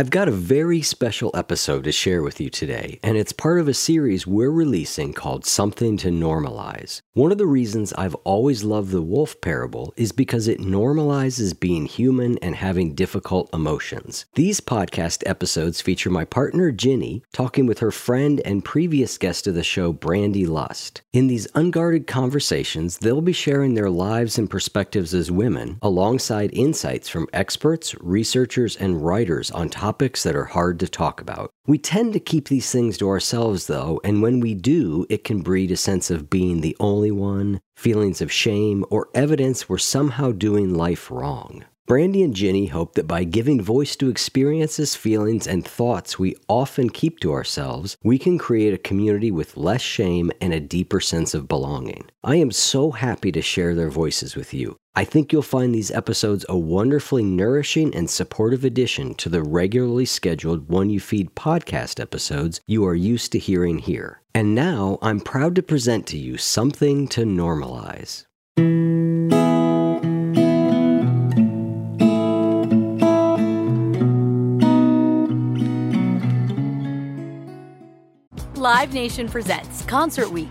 I've got a very special episode to share with you today, and it's part of a series we're releasing called Something to Normalize. One of the reasons I've always loved the wolf parable is because it normalizes being human and having difficult emotions. These podcast episodes feature my partner Ginny talking with her friend and previous guest of the show, Brandi Lust. In these unguarded conversations, they'll be sharing their lives and perspectives as women, alongside insights from experts, researchers, and writers on topics topics that are hard to talk about. We tend to keep these things to ourselves, though, and when we do, it can breed a sense of being the only one, feelings of shame, or evidence we're somehow doing life wrong. Brandi and Ginny hope that by giving voice to experiences, feelings, and thoughts we often keep to ourselves, we can create a community with less shame and a deeper sense of belonging. I am so happy to share their voices with you. I think you'll find these episodes a wonderfully nourishing and supportive addition to the regularly scheduled One You Feed podcast episodes you are used to hearing here. And now I'm proud to present to you something to normalize. Live Nation presents Concert Week.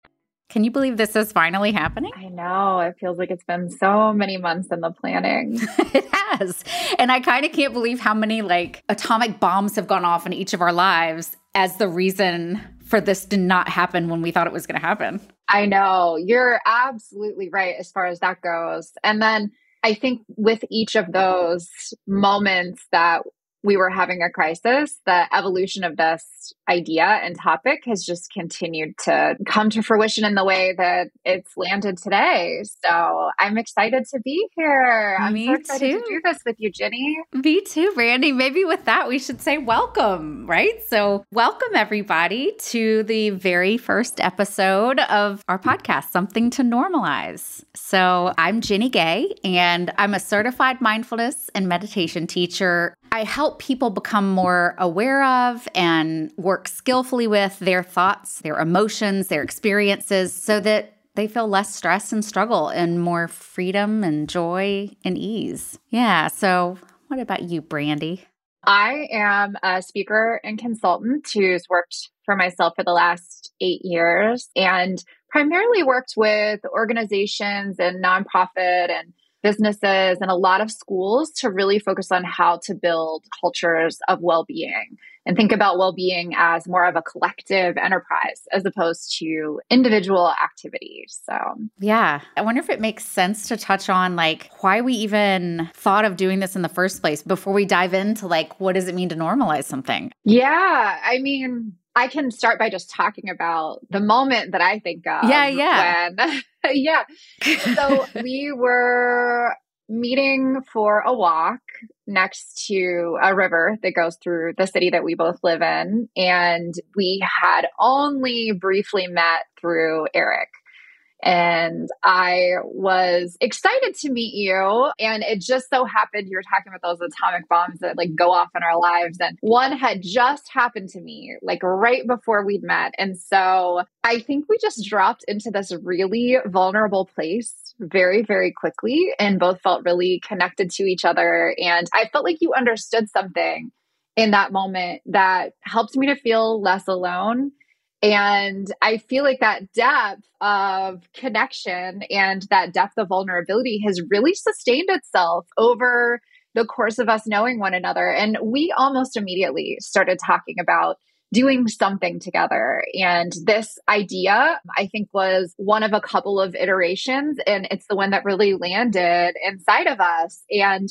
Can you believe this is finally happening? I know. It feels like it's been so many months in the planning. it has. And I kind of can't believe how many like atomic bombs have gone off in each of our lives as the reason for this to not happen when we thought it was going to happen. I know. You're absolutely right as far as that goes. And then I think with each of those moments that we were having a crisis, the evolution of this idea and topic has just continued to come to fruition in the way that it's landed today. So I'm excited to be here. I'm Me so excited too. to do this with you, Ginny. Me too, Brandi. Maybe with that, we should say welcome, right? So, welcome everybody to the very first episode of our podcast, Something to Normalize. So, I'm Ginny Gay, and I'm a certified mindfulness and meditation teacher. I help people become more aware of and work skillfully with their thoughts, their emotions, their experiences so that they feel less stress and struggle and more freedom and joy and ease. Yeah. So, what about you, Brandi? I am a speaker and consultant who's worked for myself for the last eight years and primarily worked with organizations and nonprofit and businesses and a lot of schools to really focus on how to build cultures of well being and think about well being as more of a collective enterprise as opposed to individual activities. So, yeah, I wonder if it makes sense to touch on like why we even thought of doing this in the first place before we dive into like what does it mean to normalize something? Yeah, I mean, I can start by just talking about the moment that I think of. Yeah, yeah. When, yeah. So we were meeting for a walk next to a river that goes through the city that we both live in. And we had only briefly met through Eric. And I was excited to meet you. And it just so happened you were talking about those atomic bombs that like go off in our lives. And one had just happened to me like right before we'd met. And so I think we just dropped into this really vulnerable place very, very quickly and both felt really connected to each other. And I felt like you understood something in that moment that helped me to feel less alone and I feel like that depth of connection and that depth of vulnerability has really sustained itself over the course of us knowing one another. And we almost immediately started talking about doing something together. And this idea, I think, was one of a couple of iterations, and it's the one that really landed inside of us. And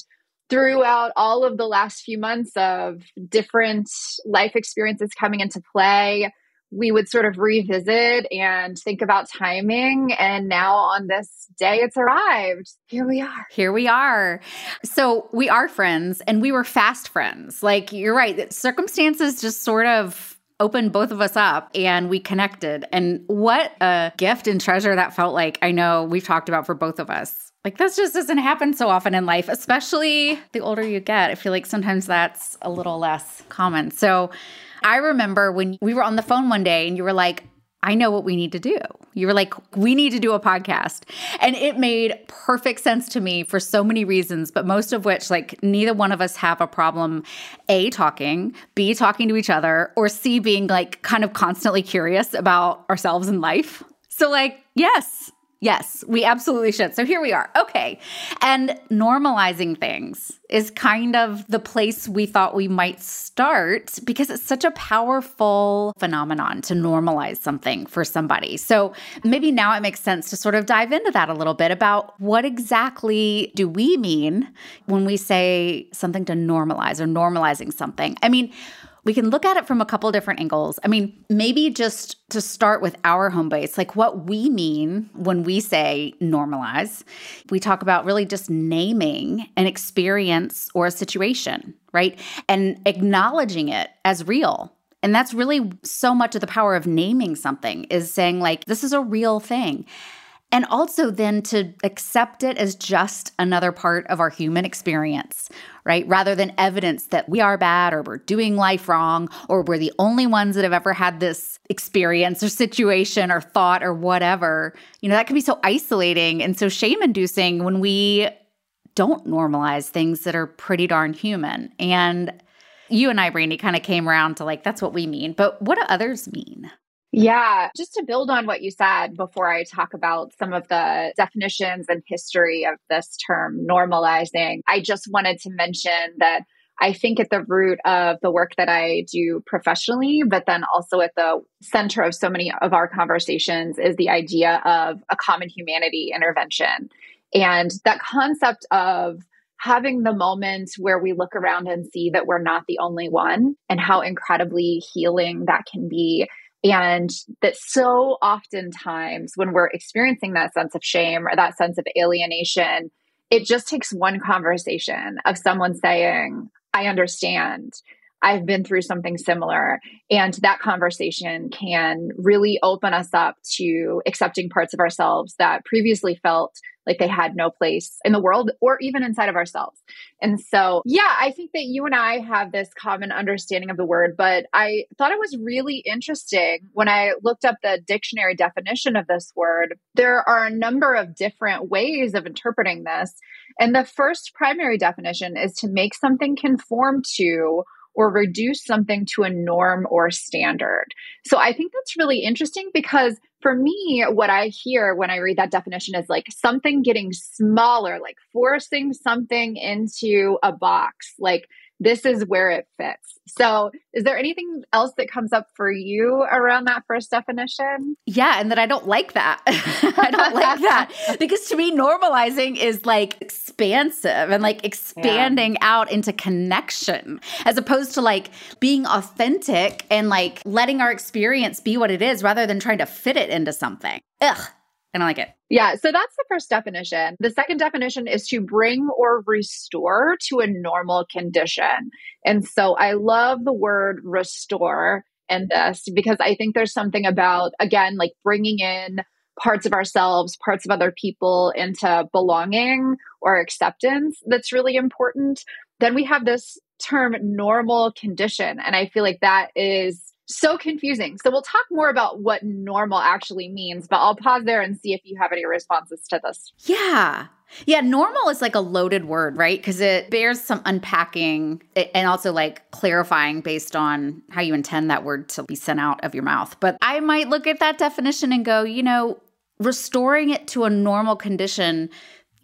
throughout all of the last few months of different life experiences coming into play, we would sort of revisit and think about timing. And now on this day, it's arrived. Here we are. Here we are. So we are friends and we were fast friends. Like you're right, circumstances just sort of opened both of us up and we connected. And what a gift and treasure that felt like. I know we've talked about for both of us. Like, this just doesn't happen so often in life, especially the older you get. I feel like sometimes that's a little less common. So, I remember when we were on the phone one day and you were like, I know what we need to do. You were like, we need to do a podcast. And it made perfect sense to me for so many reasons, but most of which, like, neither one of us have a problem A, talking, B, talking to each other, or C, being like kind of constantly curious about ourselves and life. So, like, yes, Yes, we absolutely should. So here we are. Okay. And normalizing things is kind of the place we thought we might start because it's such a powerful phenomenon to normalize something for somebody. So maybe now it makes sense to sort of dive into that a little bit about what exactly do we mean when we say something to normalize or normalizing something. I mean, we can look at it from a couple different angles. I mean, maybe just to start with our home base, like what we mean when we say normalize, we talk about really just naming an experience or a situation, right? And acknowledging it as real. And that's really so much of the power of naming something is saying, like, this is a real thing. And also then to accept it as just another part of our human experience, right? Rather than evidence that we are bad or we're doing life wrong or we're the only ones that have ever had this experience or situation or thought or whatever. You know, that can be so isolating and so shame inducing when we don't normalize things that are pretty darn human. And you and I, Brandi, kind of came around to like, that's what we mean. But what do others mean? Yeah, just to build on what you said before I talk about some of the definitions and history of this term normalizing, I just wanted to mention that I think at the root of the work that I do professionally, but then also at the center of so many of our conversations is the idea of a common humanity intervention. And that concept of having the moment where we look around and see that we're not the only one and how incredibly healing that can be and that so oftentimes when we're experiencing that sense of shame or that sense of alienation, it just takes one conversation of someone saying, I understand. I've been through something similar. And that conversation can really open us up to accepting parts of ourselves that previously felt like they had no place in the world or even inside of ourselves. And so, yeah, I think that you and I have this common understanding of the word, but I thought it was really interesting when I looked up the dictionary definition of this word. There are a number of different ways of interpreting this. And the first primary definition is to make something conform to or reduce something to a norm or standard. So I think that's really interesting because for me, what I hear when I read that definition is like something getting smaller, like forcing something into a box, like this is where it fits. So, is there anything else that comes up for you around that first definition? Yeah, and that I don't like that. I don't like that because to me, normalizing is like expansive and like expanding yeah. out into connection as opposed to like being authentic and like letting our experience be what it is rather than trying to fit it into something. Ugh, I like it. Yeah, so that's the first definition. The second definition is to bring or restore to a normal condition. And so I love the word restore in this because I think there's something about, again, like bringing in parts of ourselves, parts of other people into belonging or acceptance that's really important. Then we have this term normal condition. And I feel like that is so confusing. So we'll talk more about what normal actually means, but I'll pause there and see if you have any responses to this. Yeah. Yeah, normal is like a loaded word, right? Because it bears some unpacking and also like clarifying based on how you intend that word to be sent out of your mouth. But I might look at that definition and go, you know, restoring it to a normal condition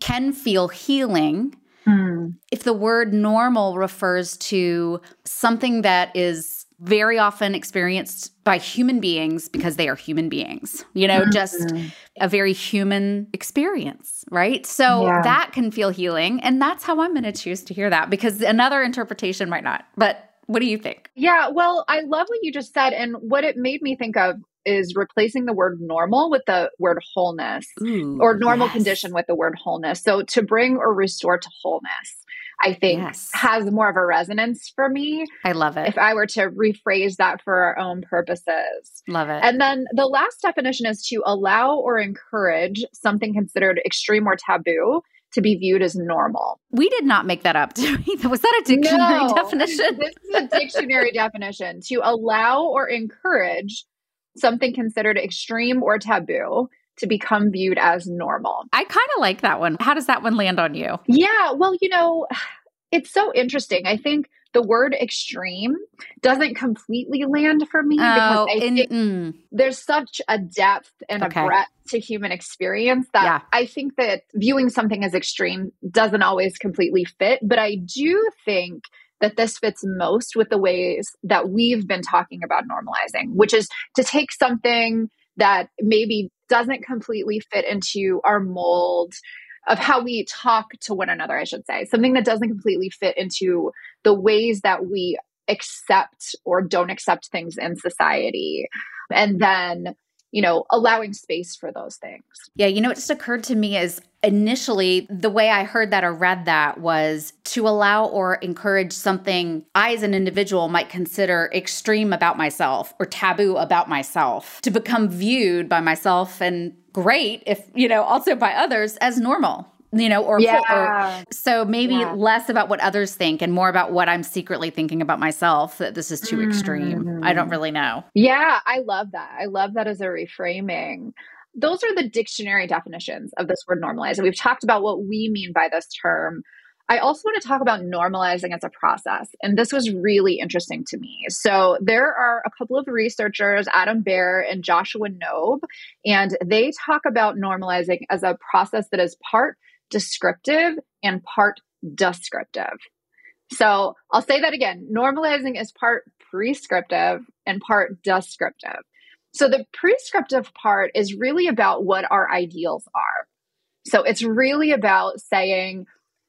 can feel healing. Mm. If the word normal refers to something that is very often experienced by human beings because they are human beings, you know, mm-hmm. just a very human experience, right? So yeah. that can feel healing. And that's how I'm going to choose to hear that because another interpretation might not. But what do you think? Yeah, well, I love what you just said. And what it made me think of is replacing the word normal with the word wholeness Ooh, or normal yes. condition with the word wholeness. So to bring or restore to wholeness. I think yes. has more of a resonance for me. I love it. If I were to rephrase that for our own purposes. Love it. And then the last definition is to allow or encourage something considered extreme or taboo to be viewed as normal. We did not make that up. Was that a dictionary no, definition? this is a dictionary definition. To allow or encourage something considered extreme or taboo to become viewed as normal. I kind of like that one. How does that one land on you? Yeah, well, you know, it's so interesting. I think the word extreme doesn't completely land for me oh, because I in, think mm. there's such a depth and okay. a breadth to human experience that yeah. I think that viewing something as extreme doesn't always completely fit. But I do think that this fits most with the ways that we've been talking about normalizing, which is to take something that maybe doesn't completely fit into our mold of how we talk to one another, I should say, something that doesn't completely fit into the ways that we accept or don't accept things in society. And then you know, allowing space for those things. Yeah, you know, it just occurred to me is initially the way I heard that or read that was to allow or encourage something I, as an individual, might consider extreme about myself or taboo about myself to become viewed by myself and great if, you know, also by others as normal you know, or, yeah. or so maybe yeah. less about what others think and more about what I'm secretly thinking about myself that this is too mm. extreme. I don't mm. really know. Yeah, I love that. I love that as a reframing. Those are the dictionary definitions of this word normalize. And we've talked about what we mean by this term. I also want to talk about normalizing as a process. And this was really interesting to me. So, there are a couple of researchers, Adam Bear and Joshua Knobe, and they talk about normalizing as a process that is part descriptive and part descriptive. So I'll say that again. Normalizing is part prescriptive and part descriptive. So the prescriptive part is really about what our ideals are. So it's really about saying,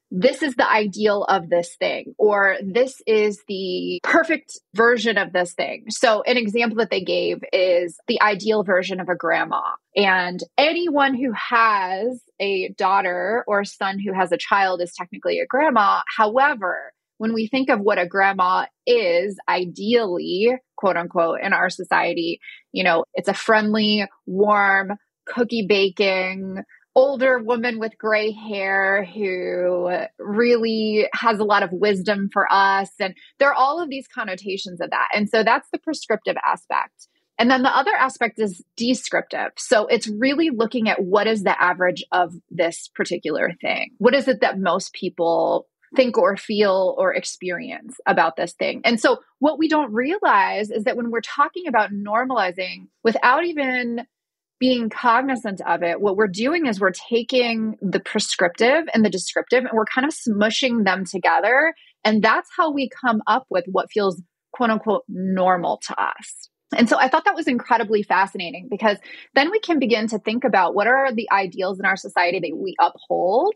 this is the ideal of this thing, or this is the perfect version of this thing. So, an example that they gave is the ideal version of a grandma. And anyone who has a daughter or son who has a child is technically a grandma. However, when we think of what a grandma is ideally, quote unquote, in our society, you know, it's a friendly, warm, cookie baking, older woman with gray hair who really has a lot of wisdom for us. And there are all of these connotations of that. And so that's the prescriptive aspect. And then the other aspect is descriptive. So it's really looking at what is the average of this particular thing. What is it that most people think or feel or experience about this thing. And so, what we don't realize is that when we're talking about normalizing without even being cognizant of it, what we're doing is we're taking the prescriptive and the descriptive and we're kind of smushing them together. And that's how we come up with what feels quote unquote normal to us. And so I thought that was incredibly fascinating because then we can begin to think about what are the ideals in our society that we uphold.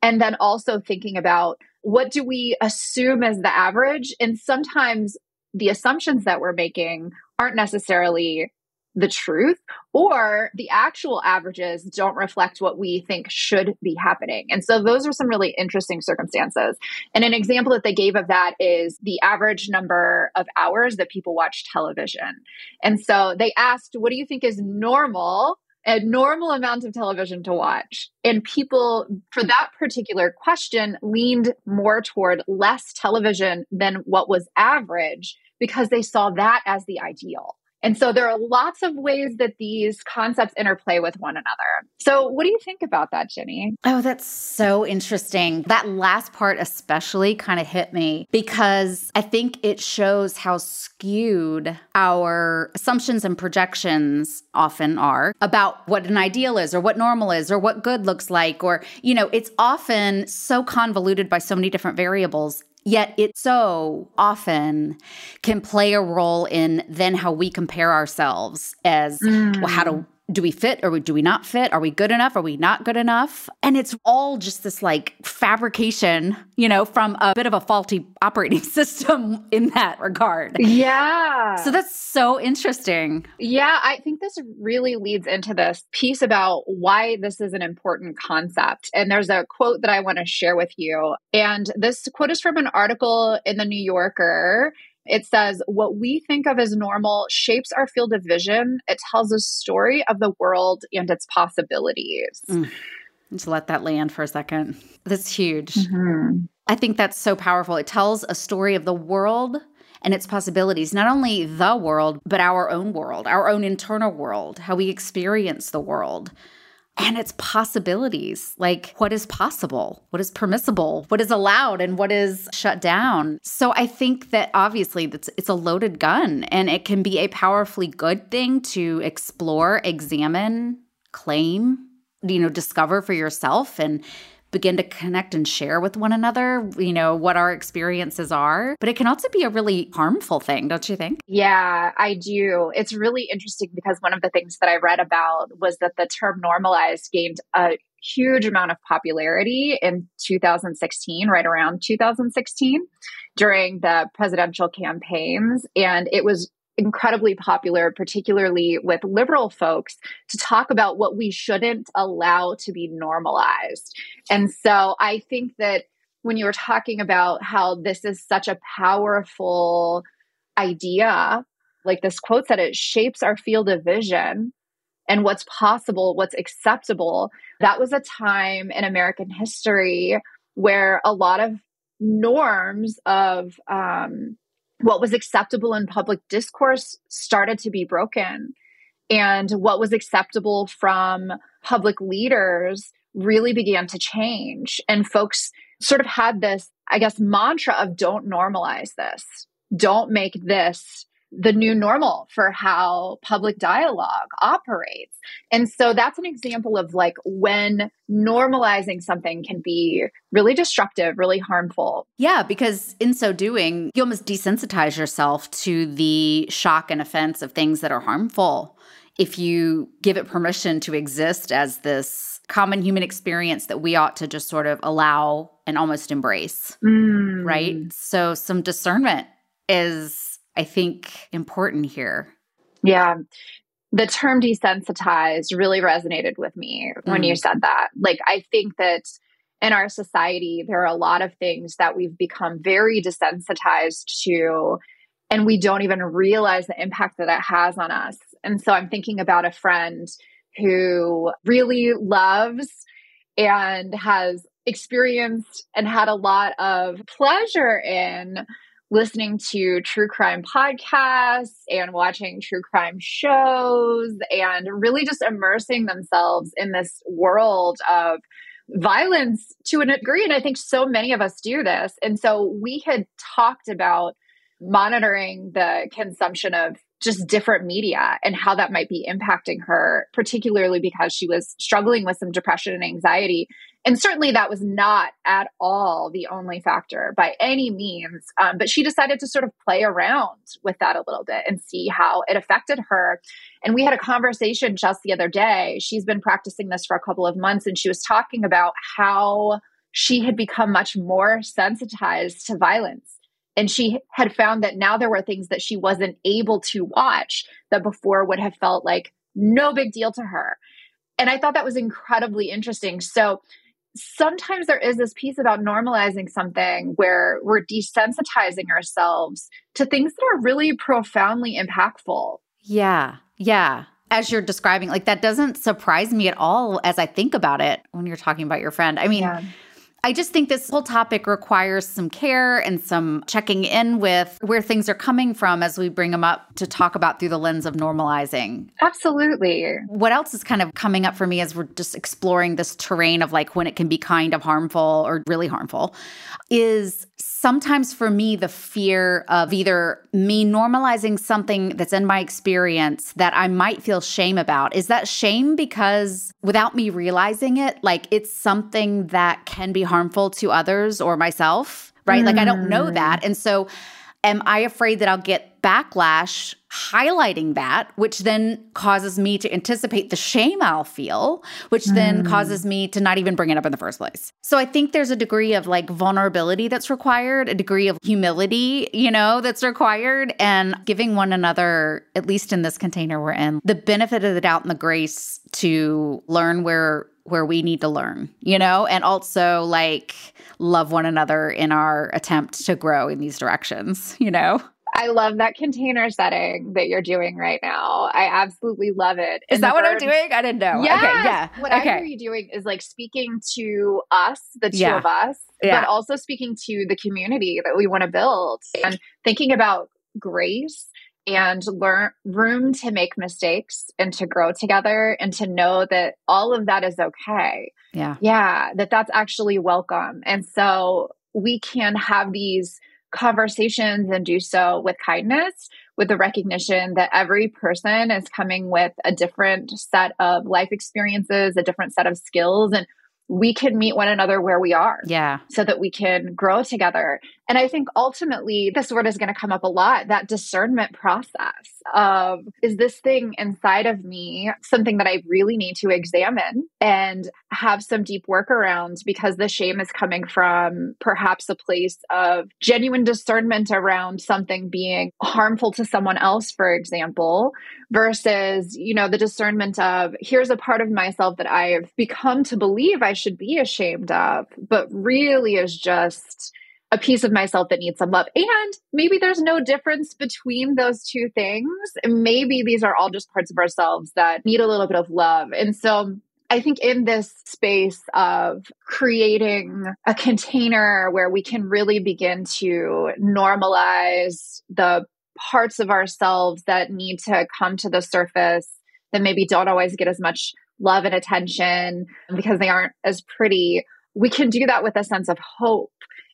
And then also thinking about what do we assume as the average? And sometimes the assumptions that we're making aren't necessarily the truth or the actual averages don't reflect what we think should be happening. And so those are some really interesting circumstances. And an example that they gave of that is the average number of hours that people watch television. And so they asked, what do you think is normal? A normal amount of television to watch. And people, for that particular question, leaned more toward less television than what was average because they saw that as the ideal. And so there are lots of ways that these concepts interplay with one another. So, what do you think about that, Ginny? Oh, that's so interesting. That last part, especially, kind of hit me because I think it shows how skewed our assumptions and projections often are about what an ideal is or what normal is or what good looks like. Or, you know, it's often so convoluted by so many different variables Yet it so often can play a role in then how we compare ourselves as mm. well, how to do we fit or do we not fit? Are we good enough? Are we not good enough? And it's all just this like fabrication, you know, from a bit of a faulty operating system in that regard. Yeah. So that's so interesting. Yeah, I think this really leads into this piece about why this is an important concept. And there's a quote that I want to share with you. And this quote is from an article in the New Yorker. It says, What we think of as normal shapes our field of vision. It tells a story of the world and its possibilities. Mm. Just let that land for a second. That's huge. Mm-hmm. I think that's so powerful. It tells a story of the world and its possibilities, not only the world, but our own world, our own internal world, how we experience the world and its possibilities. Like what is possible, what is permissible, what is allowed, and what is shut down. So I think that obviously it's, it's a loaded gun and it can be a powerfully good thing to explore, examine, claim, you know, discover for yourself and begin to connect and share with one another, you know, what our experiences are. But it can also be a really harmful thing, don't you think? Yeah, I do. It's really interesting because one of the things that I read about was that the term normalized gained a huge amount of popularity in 2016, right around 2016 during the presidential campaigns. And it was incredibly popular, particularly with liberal folks, to talk about what we shouldn't allow to be normalized. And so I think that when you were talking about how this is such a powerful idea, like this quote said, it shapes our field of vision and what's possible, what's acceptable. That was a time in American history where a lot of norms of um, what was acceptable in public discourse started to be broken. And what was acceptable from public leaders really began to change. And folks sort of had this, I guess, mantra of don't normalize this, don't make this the new normal for how public dialogue operates. And so that's an example of like when normalizing something can be really destructive, really harmful. Yeah, because in so doing, you almost desensitize yourself to the shock and offense of things that are harmful. If you give it permission to exist as this common human experience that we ought to just sort of allow and almost embrace, mm. right? So, some discernment is I think, important here. Yeah. The term desensitized really resonated with me when mm. you said that. Like, I think that in our society, there are a lot of things that we've become very desensitized to, and we don't even realize the impact that it has on us. And so I'm thinking about a friend who really loves and has experienced and had a lot of pleasure in listening to true crime podcasts and watching true crime shows and really just immersing themselves in this world of violence to a degree. And I think so many of us do this. And so we had talked about monitoring the consumption of just different media and how that might be impacting her, particularly because she was struggling with some depression and anxiety. And certainly that was not at all the only factor by any means. Um, but she decided to sort of play around with that a little bit and see how it affected her. And we had a conversation just the other day. She's been practicing this for a couple of months and she was talking about how she had become much more sensitized to violence and she had found that now there were things that she wasn't able to watch that before would have felt like no big deal to her. And I thought that was incredibly interesting. So sometimes there is this piece about normalizing something where we're desensitizing ourselves to things that are really profoundly impactful. Yeah. Yeah. As you're describing, like that doesn't surprise me at all as I think about it when you're talking about your friend. I mean, yeah I just think this whole topic requires some care and some checking in with where things are coming from as we bring them up to talk about through the lens of normalizing. Absolutely. What else is kind of coming up for me as we're just exploring this terrain of like when it can be kind of harmful or really harmful is sometimes for me the fear of either me normalizing something that's in my experience that I might feel shame about. Is that shame because without me realizing it, like it's something that can be harmful to others or myself, right? Mm. Like I don't know that. And so am I afraid that I'll get backlash highlighting that, which then causes me to anticipate the shame I'll feel, which mm. then causes me to not even bring it up in the first place. So I think there's a degree of like vulnerability that's required, a degree of humility, you know, that's required, and giving one another, at least in this container we're in, the benefit of the doubt and the grace to learn where where we need to learn, you know, and also like love one another in our attempt to grow in these directions, you know? I love that container setting that you're doing right now. I absolutely love it. Is that what I'm doing? I didn't know. Yeah. Okay, yeah. What okay. I hear you doing is like speaking to us, the two yeah. of us, yeah. but also speaking to the community that we want to build and thinking about grace and learn room to make mistakes and to grow together and to know that all of that is okay. Yeah. Yeah. That that's actually welcome. And so we can have these conversations and do so with kindness, with the recognition that every person is coming with a different set of life experiences, a different set of skills. And we can meet one another where we are. Yeah. So that we can grow together. And I think ultimately this word is going to come up a lot that discernment process of is this thing inside of me something that I really need to examine and have some deep work around because the shame is coming from perhaps a place of genuine discernment around something being harmful to someone else, for example, versus, you know, the discernment of here's a part of myself that I've become to believe I should be ashamed of, but really is just a piece of myself that needs some love. And maybe there's no difference between those two things. Maybe these are all just parts of ourselves that need a little bit of love. And so I think in this space of creating a container where we can really begin to normalize the parts of ourselves that need to come to the surface that maybe don't always get as much love and attention because they aren't as pretty, we can do that with a sense of hope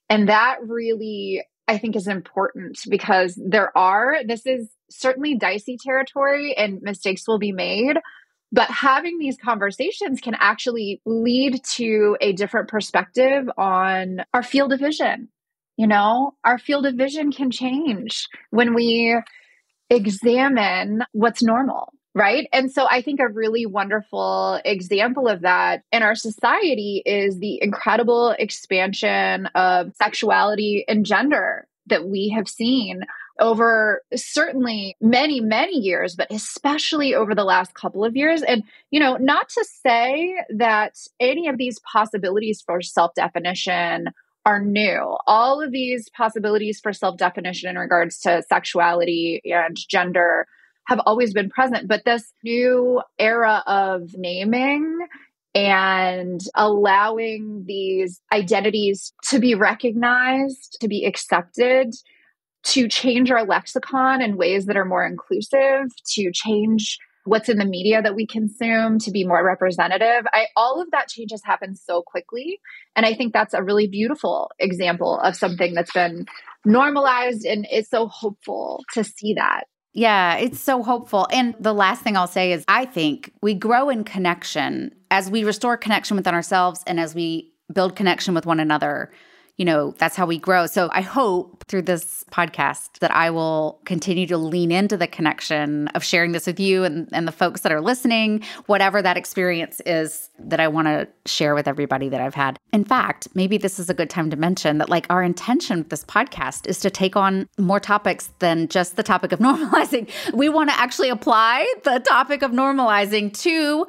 and that really, I think, is important because there are, this is certainly dicey territory and mistakes will be made. But having these conversations can actually lead to a different perspective on our field of vision. You know, our field of vision can change when we examine what's normal Right. And so I think a really wonderful example of that in our society is the incredible expansion of sexuality and gender that we have seen over certainly many, many years, but especially over the last couple of years. And, you know, not to say that any of these possibilities for self definition are new. All of these possibilities for self definition in regards to sexuality and gender have always been present. But this new era of naming and allowing these identities to be recognized, to be accepted, to change our lexicon in ways that are more inclusive, to change what's in the media that we consume to be more representative. I all of that change has happened so quickly and I think that's a really beautiful example of something that's been normalized and it's so hopeful to see that. Yeah, it's so hopeful. And the last thing I'll say is I think we grow in connection as we restore connection within ourselves and as we build connection with one another you know, that's how we grow. So I hope through this podcast that I will continue to lean into the connection of sharing this with you and, and the folks that are listening, whatever that experience is that I want to share with everybody that I've had. In fact, maybe this is a good time to mention that, like, our intention with this podcast is to take on more topics than just the topic of normalizing. We want to actually apply the topic of normalizing to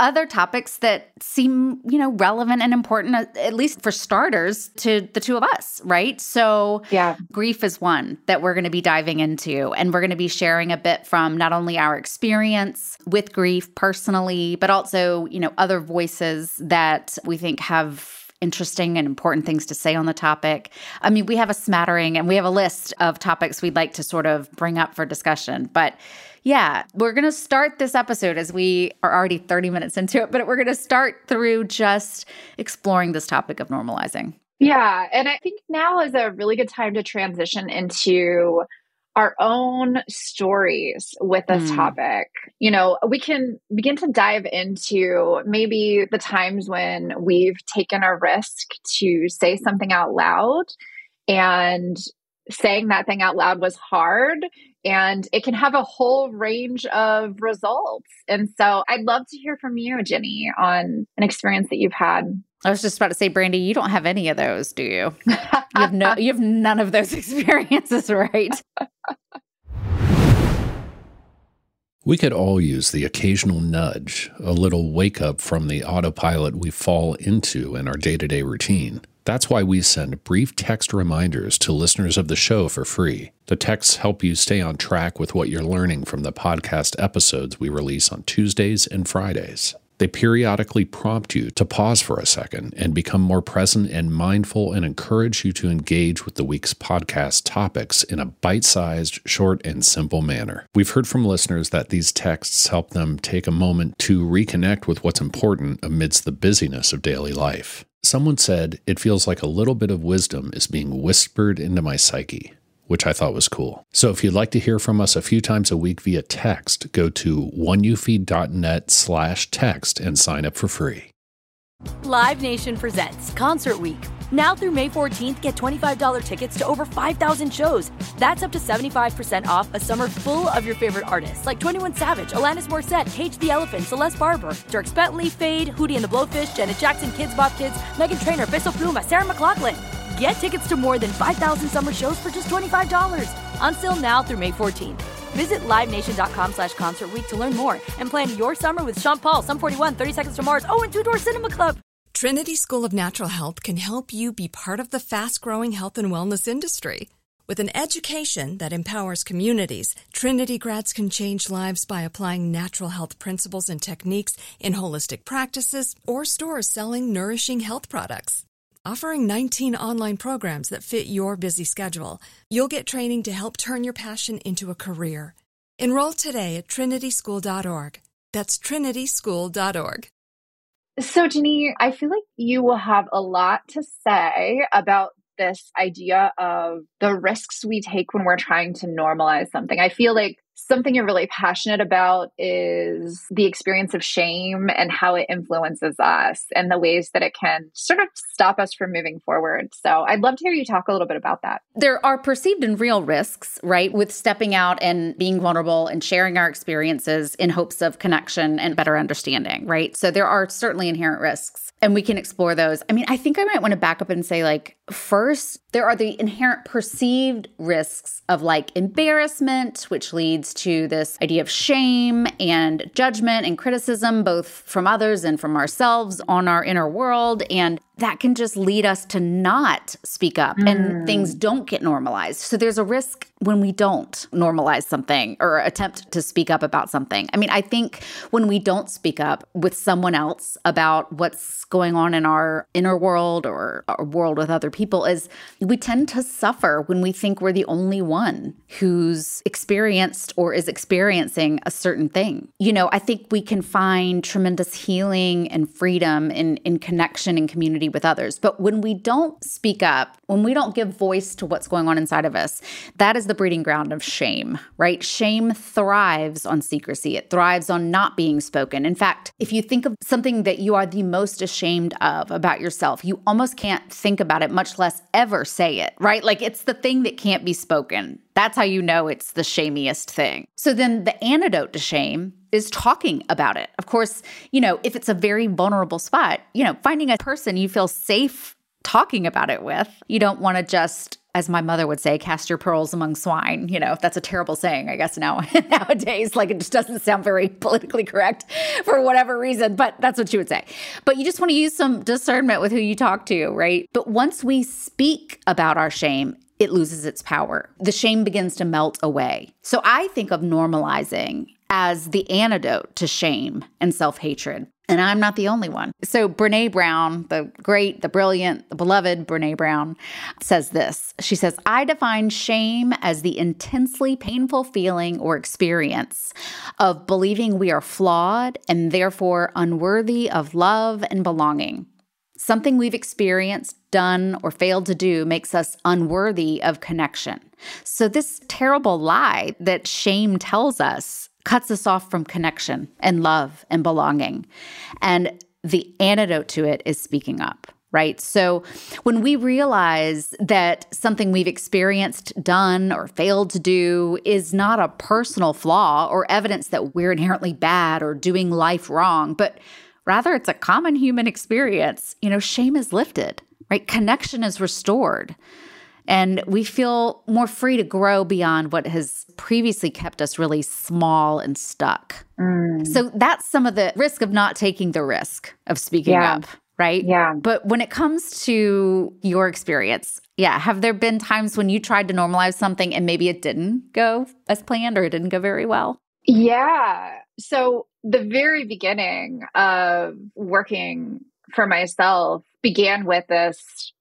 other topics that seem, you know, relevant and important, uh, at least for starters, to the two of us, right? So, yeah, grief is one that we're going to be diving into. And we're going to be sharing a bit from not only our experience with grief personally, but also, you know, other voices that we think have interesting and important things to say on the topic. I mean, we have a smattering and we have a list of topics we'd like to sort of bring up for discussion, but yeah, we're going to start this episode as we are already 30 minutes into it, but we're going to start through just exploring this topic of normalizing. Yeah. And I think now is a really good time to transition into our own stories with this mm. topic. You know, we can begin to dive into maybe the times when we've taken a risk to say something out loud and saying that thing out loud was hard and it can have a whole range of results. And so I'd love to hear from you, Ginny, on an experience that you've had. I was just about to say, Brandi, you don't have any of those, do you? you have no, you have none of those experiences, right? We could all use the occasional nudge, a little wake up from the autopilot we fall into in our day to day routine. That's why we send brief text reminders to listeners of the show for free. The texts help you stay on track with what you're learning from the podcast episodes we release on Tuesdays and Fridays. They periodically prompt you to pause for a second and become more present and mindful and encourage you to engage with the week's podcast topics in a bite sized, short, and simple manner. We've heard from listeners that these texts help them take a moment to reconnect with what's important amidst the busyness of daily life. Someone said, It feels like a little bit of wisdom is being whispered into my psyche which I thought was cool. So if you'd like to hear from us a few times a week via text, go to oneyoufeed.net slash text and sign up for free. Live Nation presents Concert Week. Now through May 14th, get $25 tickets to over 5,000 shows. That's up to 75% off a summer full of your favorite artists like 21 Savage, Alanis Morissette, Cage the Elephant, Celeste Barber, Dierks Bentley, Feid, Hootie and the Blowfish, Janet Jackson, Kidz Bop Kids, Meghan Trainor, Peso Pluma, Sarah McLachlan. Get tickets to more than 5,000 summer shows for just $25. Until now through May 14th. Visit LiveNation.com slash Concert to learn more and plan your summer with Sean Paul, Sum 41, 30 Seconds to Mars, oh, and Two Door Cinema Club. Trinity School of Natural Health can help you be part of the fast-growing health and wellness industry. With an education that empowers communities, Trinity grads can change lives by applying natural health principles and techniques in holistic practices or stores selling nourishing health products offering 19 online programs that fit your busy schedule. You'll get training to help turn your passion into a career. Enroll today at trinityschool.org. That's trinityschool.org. So, Ginny, I feel like you will have a lot to say about this idea of the risks we take when we're trying to normalize something. I feel like something you're really passionate about is the experience of shame and how it influences us and the ways that it can sort of stop us from moving forward. So I'd love to hear you talk a little bit about that. There are perceived and real risks, right, with stepping out and being vulnerable and sharing our experiences in hopes of connection and better understanding, right? So there are certainly inherent risks and we can explore those. I mean, I think I might want to back up and say, like, first, there are the inherent perceived risks of like embarrassment, which leads to this idea of shame and judgment and criticism, both from others and from ourselves on our inner world. And that can just lead us to not speak up mm. and things don't get normalized. So there's a risk when we don't normalize something or attempt to speak up about something. I mean, I think when we don't speak up with someone else about what's going on in our inner world or our world with other people is we tend to suffer when we think we're the only one who's experienced or is experiencing a certain thing. You know, I think we can find tremendous healing and freedom in in connection and community with others. But when we don't speak up, when we don't give voice to what's going on inside of us, that is the breeding ground of shame, right? Shame thrives on secrecy, it thrives on not being spoken. In fact, if you think of something that you are the most ashamed of about yourself, you almost can't think about it, much less ever say it, right? Like it's the thing that can't be spoken. That's how you know it's the shamiest thing. So then the antidote to shame is talking about it. Of course, you know, if it's a very vulnerable spot, you know, finding a person you feel safe talking about it with. You don't want to just as my mother would say, cast your pearls among swine. You know, that's a terrible saying, I guess now nowadays. Like it just doesn't sound very politically correct for whatever reason, but that's what she would say. But you just want to use some discernment with who you talk to, right? But once we speak about our shame, it loses its power. The shame begins to melt away. So I think of normalizing as the antidote to shame and self hatred. And I'm not the only one. So, Brene Brown, the great, the brilliant, the beloved Brene Brown, says this. She says, I define shame as the intensely painful feeling or experience of believing we are flawed and therefore unworthy of love and belonging. Something we've experienced, done, or failed to do makes us unworthy of connection. So, this terrible lie that shame tells us cuts us off from connection and love and belonging. And the antidote to it is speaking up. right? So when we realize that something we've experienced, done, or failed to do is not a personal flaw or evidence that we're inherently bad or doing life wrong, but rather it's a common human experience, you know, shame is lifted, right? Connection is restored. And we feel more free to grow beyond what has previously kept us really small and stuck. Mm. So that's some of the risk of not taking the risk of speaking yeah. up, right? Yeah. But when it comes to your experience, yeah, have there been times when you tried to normalize something and maybe it didn't go as planned or it didn't go very well? Yeah. So the very beginning of working for myself began with this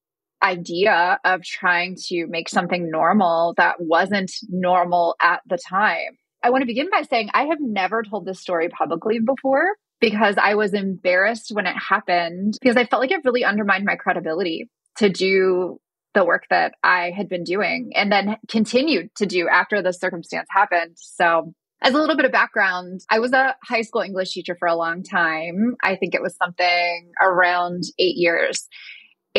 idea of trying to make something normal that wasn't normal at the time. I want to begin by saying I have never told this story publicly before because I was embarrassed when it happened because I felt like it really undermined my credibility to do the work that I had been doing and then continued to do after the circumstance happened. So, as a little bit of background, I was a high school English teacher for a long time. I think it was something around eight years.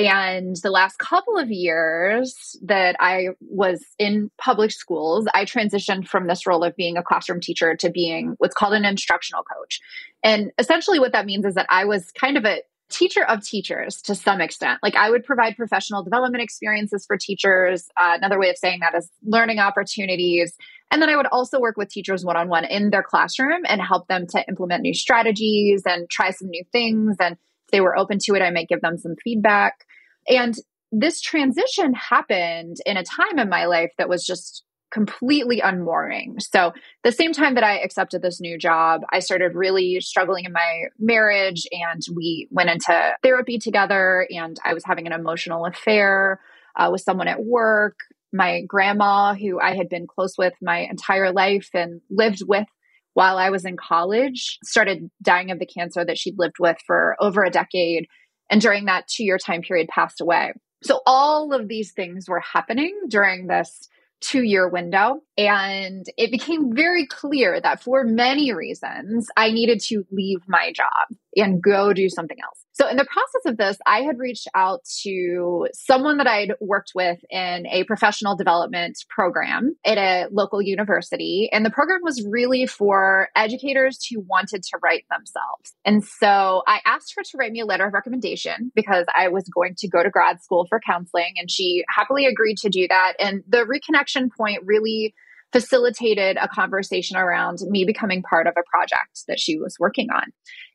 And the last couple of years that I was in public schools, I transitioned from this role of being a classroom teacher to being what's called an instructional coach. And essentially, what that means is that I was kind of a teacher of teachers to some extent. Like I would provide professional development experiences for teachers. Uh, another way of saying that is learning opportunities. And then I would also work with teachers one on one in their classroom and help them to implement new strategies and try some new things and if they were open to it, I might give them some feedback. And this transition happened in a time in my life that was just completely unmooring. So, the same time that I accepted this new job, I started really struggling in my marriage and we went into therapy together and I was having an emotional affair uh, with someone at work. My grandma, who I had been close with my entire life and lived with while I was in college, started dying of the cancer that she'd lived with for over a decade. And during that two year time period, passed away. So all of these things were happening during this two year window. And it became very clear that for many reasons, I needed to leave my job and go do something else. So, in the process of this, I had reached out to someone that I'd worked with in a professional development program at a local university. And the program was really for educators who wanted to write themselves. And so I asked her to write me a letter of recommendation because I was going to go to grad school for counseling. And she happily agreed to do that. And the reconnection point really facilitated a conversation around me becoming part of a project that she was working on.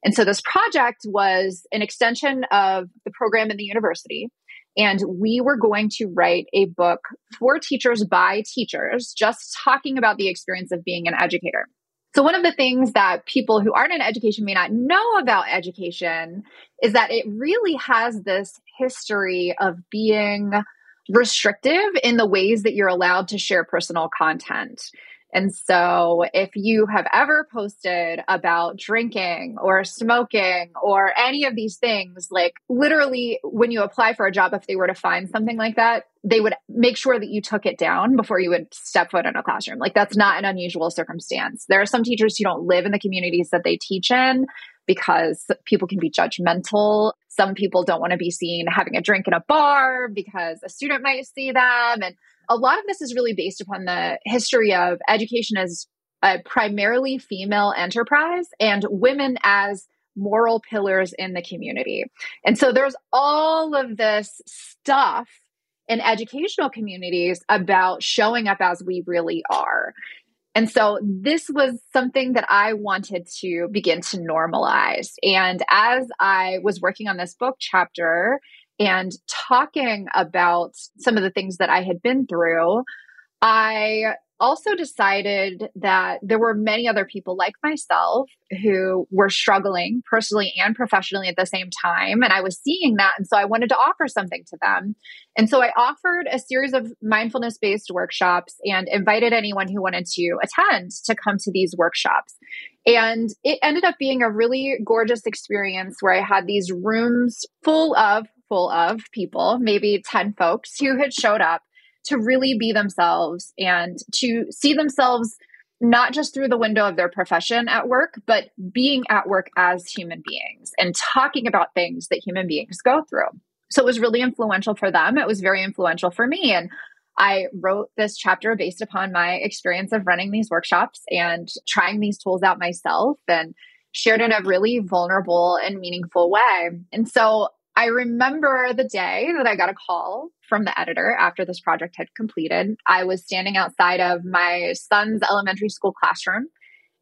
And so this project was an extension of the program in the university. And we were going to write a book for teachers by teachers, just talking about the experience of being an educator. So, one of the things that people who aren't in education may not know about education is that it really has this history of being restrictive in the ways that you're allowed to share personal content. And so, if you have ever posted about drinking or smoking or any of these things, like literally when you apply for a job, if they were to find something like that, they would make sure that you took it down before you would step foot in a classroom. Like, that's not an unusual circumstance. There are some teachers who don't live in the communities that they teach in because people can be judgmental. Some people don't want to be seen having a drink in a bar because a student might see them. And a lot of this is really based upon the history of education as a primarily female enterprise and women as moral pillars in the community. And so there's all of this stuff in educational communities about showing up as we really are. And so this was something that I wanted to begin to normalize. And as I was working on this book chapter and talking about some of the things that I had been through, I also decided that there were many other people like myself who were struggling personally and professionally at the same time. And I was seeing that. And so I wanted to offer something to them. And so I offered a series of mindfulness based workshops and invited anyone who wanted to attend to come to these workshops. And it ended up being a really gorgeous experience where I had these rooms full of full of people, maybe 10 folks who had showed up to really be themselves and to see themselves not just through the window of their profession at work, but being at work as human beings and talking about things that human beings go through. So it was really influential for them. It was very influential for me. And I wrote this chapter based upon my experience of running these workshops and trying these tools out myself and shared in a really vulnerable and meaningful way. And so I remember the day that I got a call from the editor after this project had completed. I was standing outside of my son's elementary school classroom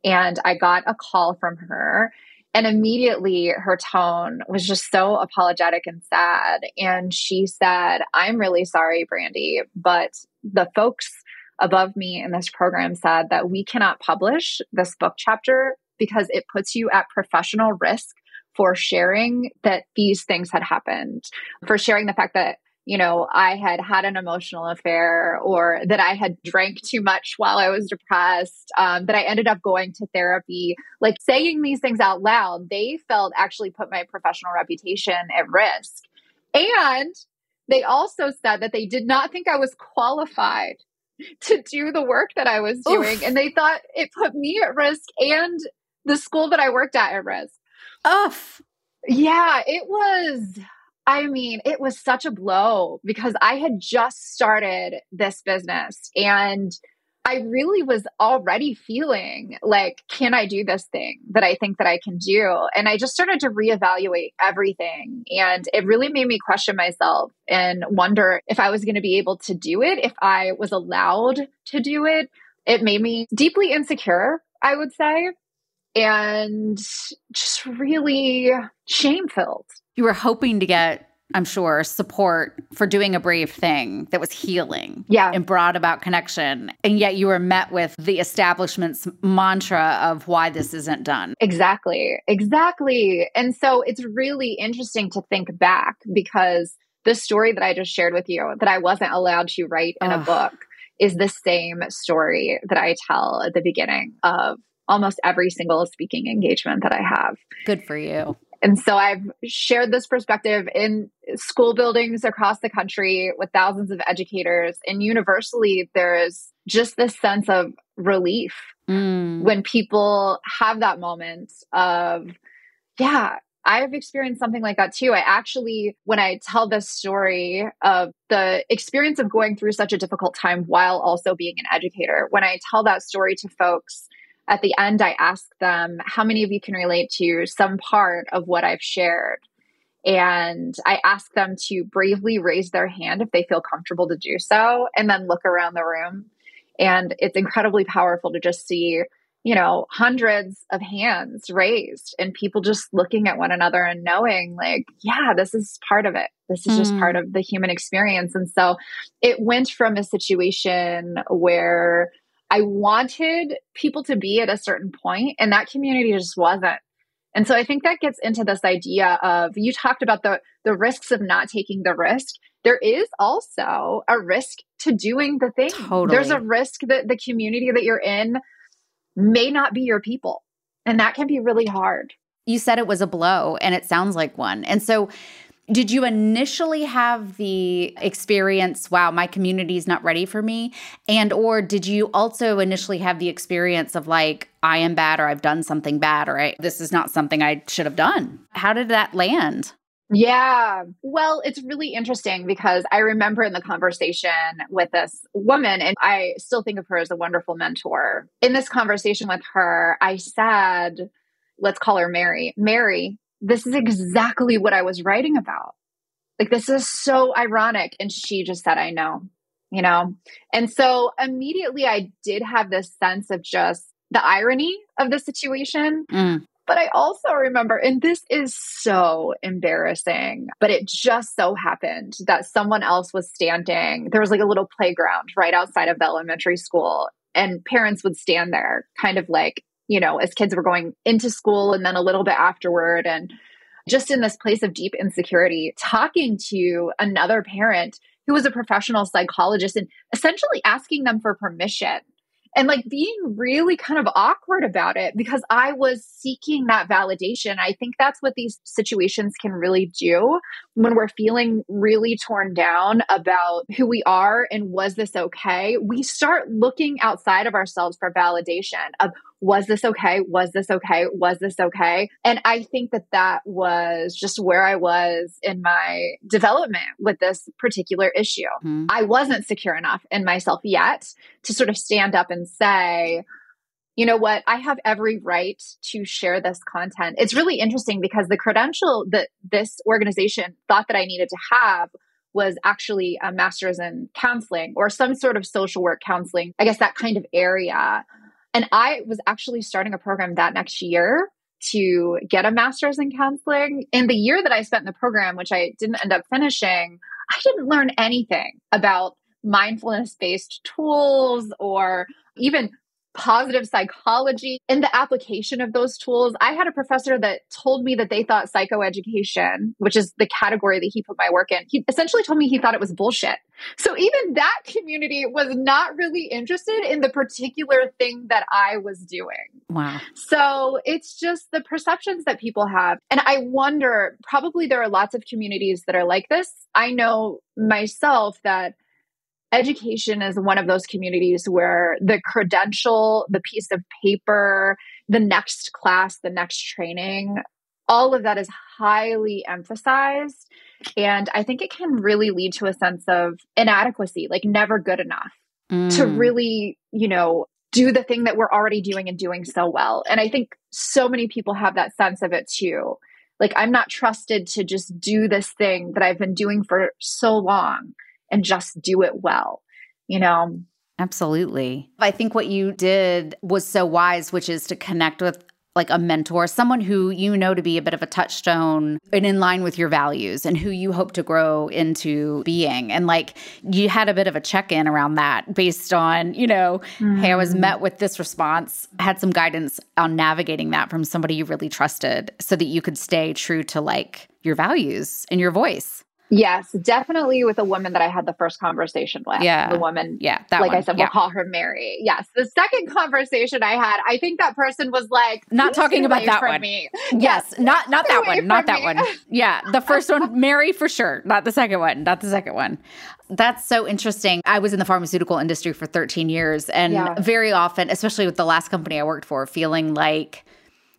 and I got a call from her. And immediately her tone was just so apologetic and sad. And she said, I'm really sorry, Brandi, but the folks above me in this program said that we cannot publish this book chapter because it puts you at professional risk for sharing that these things had happened, for sharing the fact that you know, I had had an emotional affair or that I had drank too much while I was depressed, um, that I ended up going to therapy. Like saying these things out loud, they felt actually put my professional reputation at risk. And they also said that they did not think I was qualified to do the work that I was doing. Oof. And they thought it put me at risk and the school that I worked at at risk. Oof. Yeah, it was. I mean, it was such a blow because I had just started this business and I really was already feeling like, can I do this thing that I think that I can do? And I just started to reevaluate everything. And it really made me question myself and wonder if I was going to be able to do it, if I was allowed to do it. It made me deeply insecure, I would say and just really shame filled. You were hoping to get, I'm sure, support for doing a brave thing that was healing yeah. and brought about connection. And yet you were met with the establishment's mantra of why this isn't done. Exactly. Exactly. And so it's really interesting to think back because the story that I just shared with you that I wasn't allowed to write in Ugh. a book is the same story that I tell at the beginning of almost every single speaking engagement that I have. Good for you. And so I've shared this perspective in school buildings across the country with thousands of educators. And universally, there's just this sense of relief mm. when people have that moment of, yeah, I've experienced something like that too. I actually, when I tell this story of the experience of going through such a difficult time while also being an educator, when I tell that story to folks, at the end, I ask them, How many of you can relate to some part of what I've shared? And I ask them to bravely raise their hand if they feel comfortable to do so, and then look around the room. And it's incredibly powerful to just see, you know, hundreds of hands raised and people just looking at one another and knowing, like, yeah, this is part of it. This is mm. just part of the human experience. And so it went from a situation where I wanted people to be at a certain point, and that community just wasn't. And so I think that gets into this idea of you talked about the the risks of not taking the risk. There is also a risk to doing the thing. Totally. There's a risk that the community that you're in may not be your people. And that can be really hard. You said it was a blow, and it sounds like one. And so did you initially have the experience, wow, my community is not ready for me? And or did you also initially have the experience of like, I am bad or I've done something bad or I, this is not something I should have done? How did that land? Yeah. Well, it's really interesting because I remember in the conversation with this woman, and I still think of her as a wonderful mentor. In this conversation with her, I said, let's call her Mary. Mary, this is exactly what I was writing about. Like, this is so ironic. And she just said, I know, you know? And so immediately I did have this sense of just the irony of the situation. Mm. But I also remember, and this is so embarrassing, but it just so happened that someone else was standing. There was like a little playground right outside of the elementary school, and parents would stand there, kind of like you know, as kids were going into school and then a little bit afterward. And just in this place of deep insecurity, talking to another parent who was a professional psychologist and essentially asking them for permission and like being really kind of awkward about it because I was seeking that validation. I think that's what these situations can really do when we're feeling really torn down about who we are and was this okay? We start looking outside of ourselves for validation of was this okay? Was this okay? Was this okay? And I think that that was just where I was in my development with this particular issue. Mm-hmm. I wasn't secure enough in myself yet to sort of stand up and say, you know what? I have every right to share this content. It's really interesting because the credential that this organization thought that I needed to have was actually a master's in counseling or some sort of social work counseling, I guess that kind of area. And I was actually starting a program that next year to get a master's in counseling. In the year that I spent in the program, which I didn't end up finishing, I didn't learn anything about mindfulness based tools or even positive psychology in the application of those tools. I had a professor that told me that they thought psychoeducation, which is the category that he put my work in, he essentially told me he thought it was bullshit. So even that community was not really interested in the particular thing that I was doing. Wow. So it's just the perceptions that people have. And I wonder, probably there are lots of communities that are like this. I know myself that education is one of those communities where the credential, the piece of paper, the next class, the next training, all of that is highly emphasized. And I think it can really lead to a sense of inadequacy, like never good enough mm. to really, you know, do the thing that we're already doing and doing so well. And I think so many people have that sense of it too. Like, I'm not trusted to just do this thing that I've been doing for so long and just do it well, you know? Absolutely. I think what you did was so wise, which is to connect with like a mentor, someone who you know to be a bit of a touchstone and in line with your values and who you hope to grow into being. And like you had a bit of a check in around that based on, you know, mm. hey, I was mm. met with this response, had some guidance on navigating that from somebody you really trusted so that you could stay true to like your values and your voice. Yes, definitely with a woman that I had the first conversation with. Yeah. The woman. Yeah. That like one. I said, we'll call her Mary. Yes. The second conversation I had, I think that person was like, not talking about that one. Me. Yes. yes. Not, not that one. Not that me. one. Yeah. The first one, Mary for sure. Not the second one. Not the second one. That's so interesting. I was in the pharmaceutical industry for 13 years and yeah. very often, especially with the last company I worked for, feeling like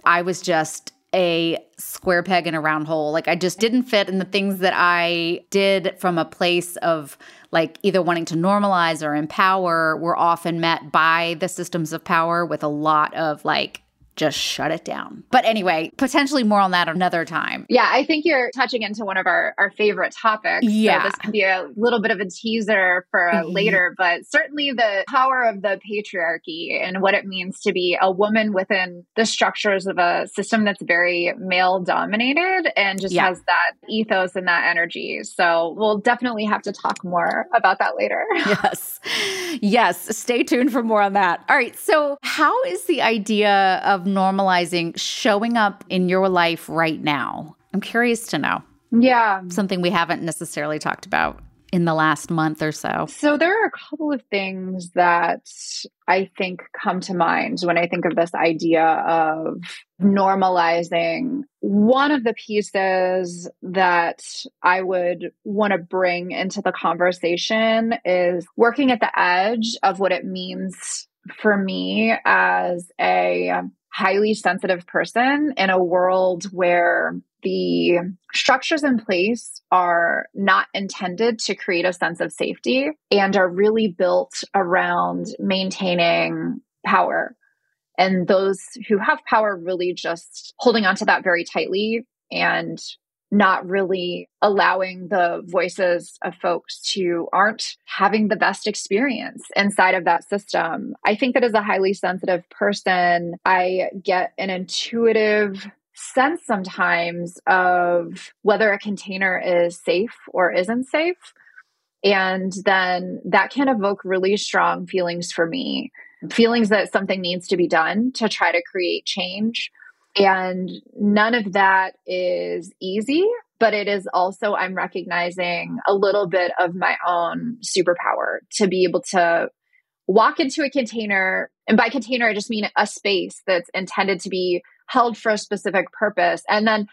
I was just a square peg in a round hole. Like I just didn't fit in the things that I did from a place of like either wanting to normalize or empower were often met by the systems of power with a lot of like just shut it down. But anyway, potentially more on that another time. Yeah, I think you're touching into one of our, our favorite topics. Yeah. So this can be a little bit of a teaser for mm-hmm. later, but certainly the power of the patriarchy and what it means to be a woman within the structures of a system that's very male dominated and just yeah. has that ethos and that energy. So we'll definitely have to talk more about that later. yes. Yes. Stay tuned for more on that. All right. So, how is the idea of normalizing showing up in your life right now? I'm curious to know. Yeah. Something we haven't necessarily talked about in the last month or so. So there are a couple of things that I think come to mind when I think of this idea of normalizing. One of the pieces that I would want to bring into the conversation is working at the edge of what it means for me as a highly sensitive person in a world where the structures in place are not intended to create a sense of safety and are really built around maintaining power. And those who have power really just holding onto that very tightly and not really allowing the voices of folks who aren't having the best experience inside of that system. I think that as a highly sensitive person, I get an intuitive sense sometimes of whether a container is safe or isn't safe. And then that can evoke really strong feelings for me feelings that something needs to be done to try to create change and none of that is easy, but it is also, I'm recognizing a little bit of my own superpower to be able to walk into a container. And by container, I just mean a space that's intended to be held for a specific purpose. And then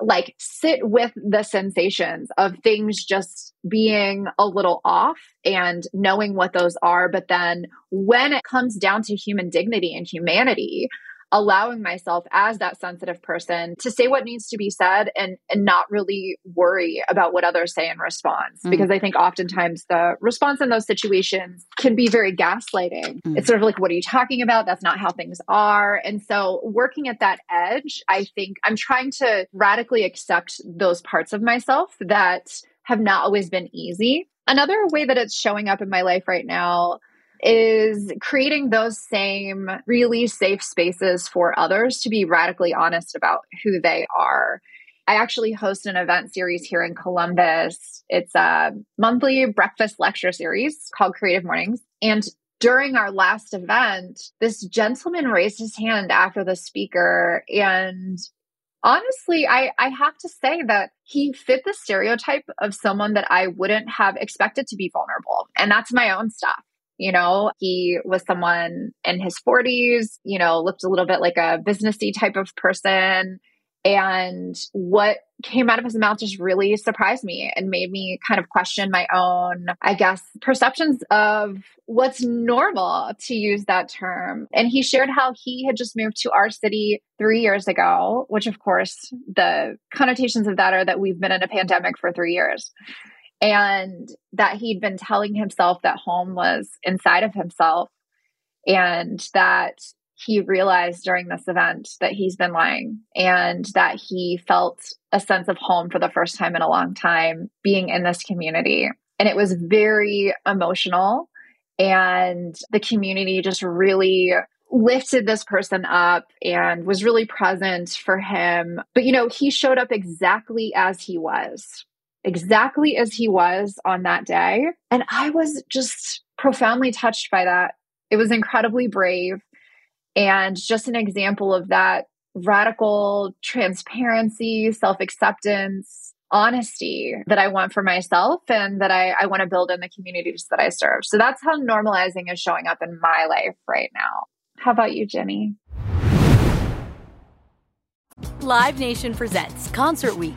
like sit with the sensations of things just being a little off and knowing what those are. But then when it comes down to human dignity and humanity, allowing myself as that sensitive person to say what needs to be said and, and not really worry about what others say in response. Mm. Because I think oftentimes the response in those situations can be very gaslighting. Mm. It's sort of like, what are you talking about? That's not how things are. And so working at that edge, I think I'm trying to radically accept those parts of myself that have not always been easy. Another way that it's showing up in my life right now is creating those same really safe spaces for others to be radically honest about who they are. I actually host an event series here in Columbus. It's a monthly breakfast lecture series called Creative Mornings. And during our last event, this gentleman raised his hand after the speaker. And honestly, I, I have to say that he fit the stereotype of someone that I wouldn't have expected to be vulnerable. And that's my own stuff. You know, he was someone in his 40s, you know, looked a little bit like a businessy type of person. And what came out of his mouth just really surprised me and made me kind of question my own, I guess, perceptions of what's normal to use that term. And he shared how he had just moved to our city three years ago, which, of course, the connotations of that are that we've been in a pandemic for three years and that he'd been telling himself that home was inside of himself and that he realized during this event that he's been lying and that he felt a sense of home for the first time in a long time being in this community. And it was very emotional. And the community just really lifted this person up and was really present for him. But, you know, he showed up exactly as he was exactly as he was on that day. And I was just profoundly touched by that. It was incredibly brave and just an example of that radical transparency, self acceptance, honesty that I want for myself and that I, I want to build in the communities that I serve. So that's how normalizing is showing up in my life right now. How about you, Ginny? Live Nation presents Concert Week.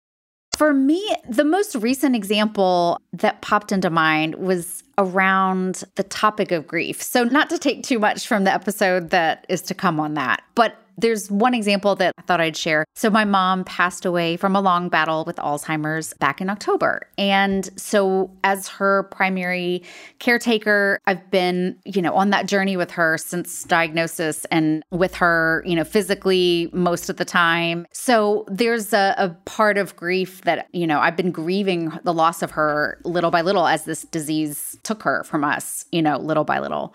For me, the most recent example that popped into mind was around the topic of grief. So, not to take too much from the episode that is to come on that, but there's one example that I thought I'd share. So, my mom passed away from a long battle with Alzheimer's back in October. And so, as her primary caretaker, I've been, you know, on that journey with her since diagnosis and with her, you know, physically most of the time. So, there's a, a part of grief that, you know, I've been grieving the loss of her little by little as this disease took her from us, you know, little by little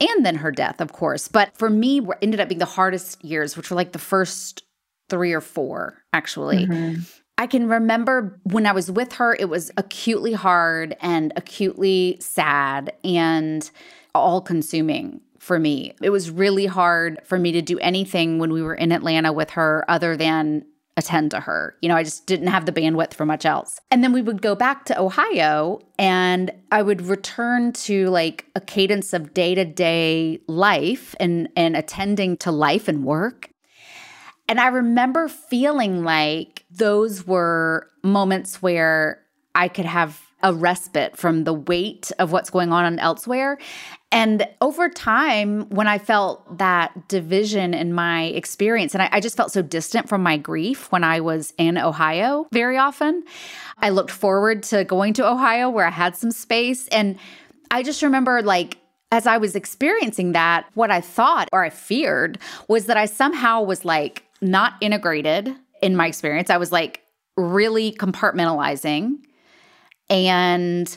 and then her death, of course. But for me, what ended up being the hardest years, which were like the first three or four, actually. Mm-hmm. I can remember when I was with her, it was acutely hard and acutely sad and all consuming for me. It was really hard for me to do anything when we were in Atlanta with her other than attend to her. You know, I just didn't have the bandwidth for much else. And then we would go back to Ohio and I would return to like a cadence of day-to-day life and and attending to life and work. And I remember feeling like those were moments where I could have a respite from the weight of what's going on elsewhere. And over time, when I felt that division in my experience, and I, I, just felt so distant from my grief when I was in Ohio very often, I looked forward to going to Ohio where I had some space. And I just remember like, as I was experiencing that, what I thought or I feared was that I somehow was like not integrated in my experience. I was like really compartmentalizing and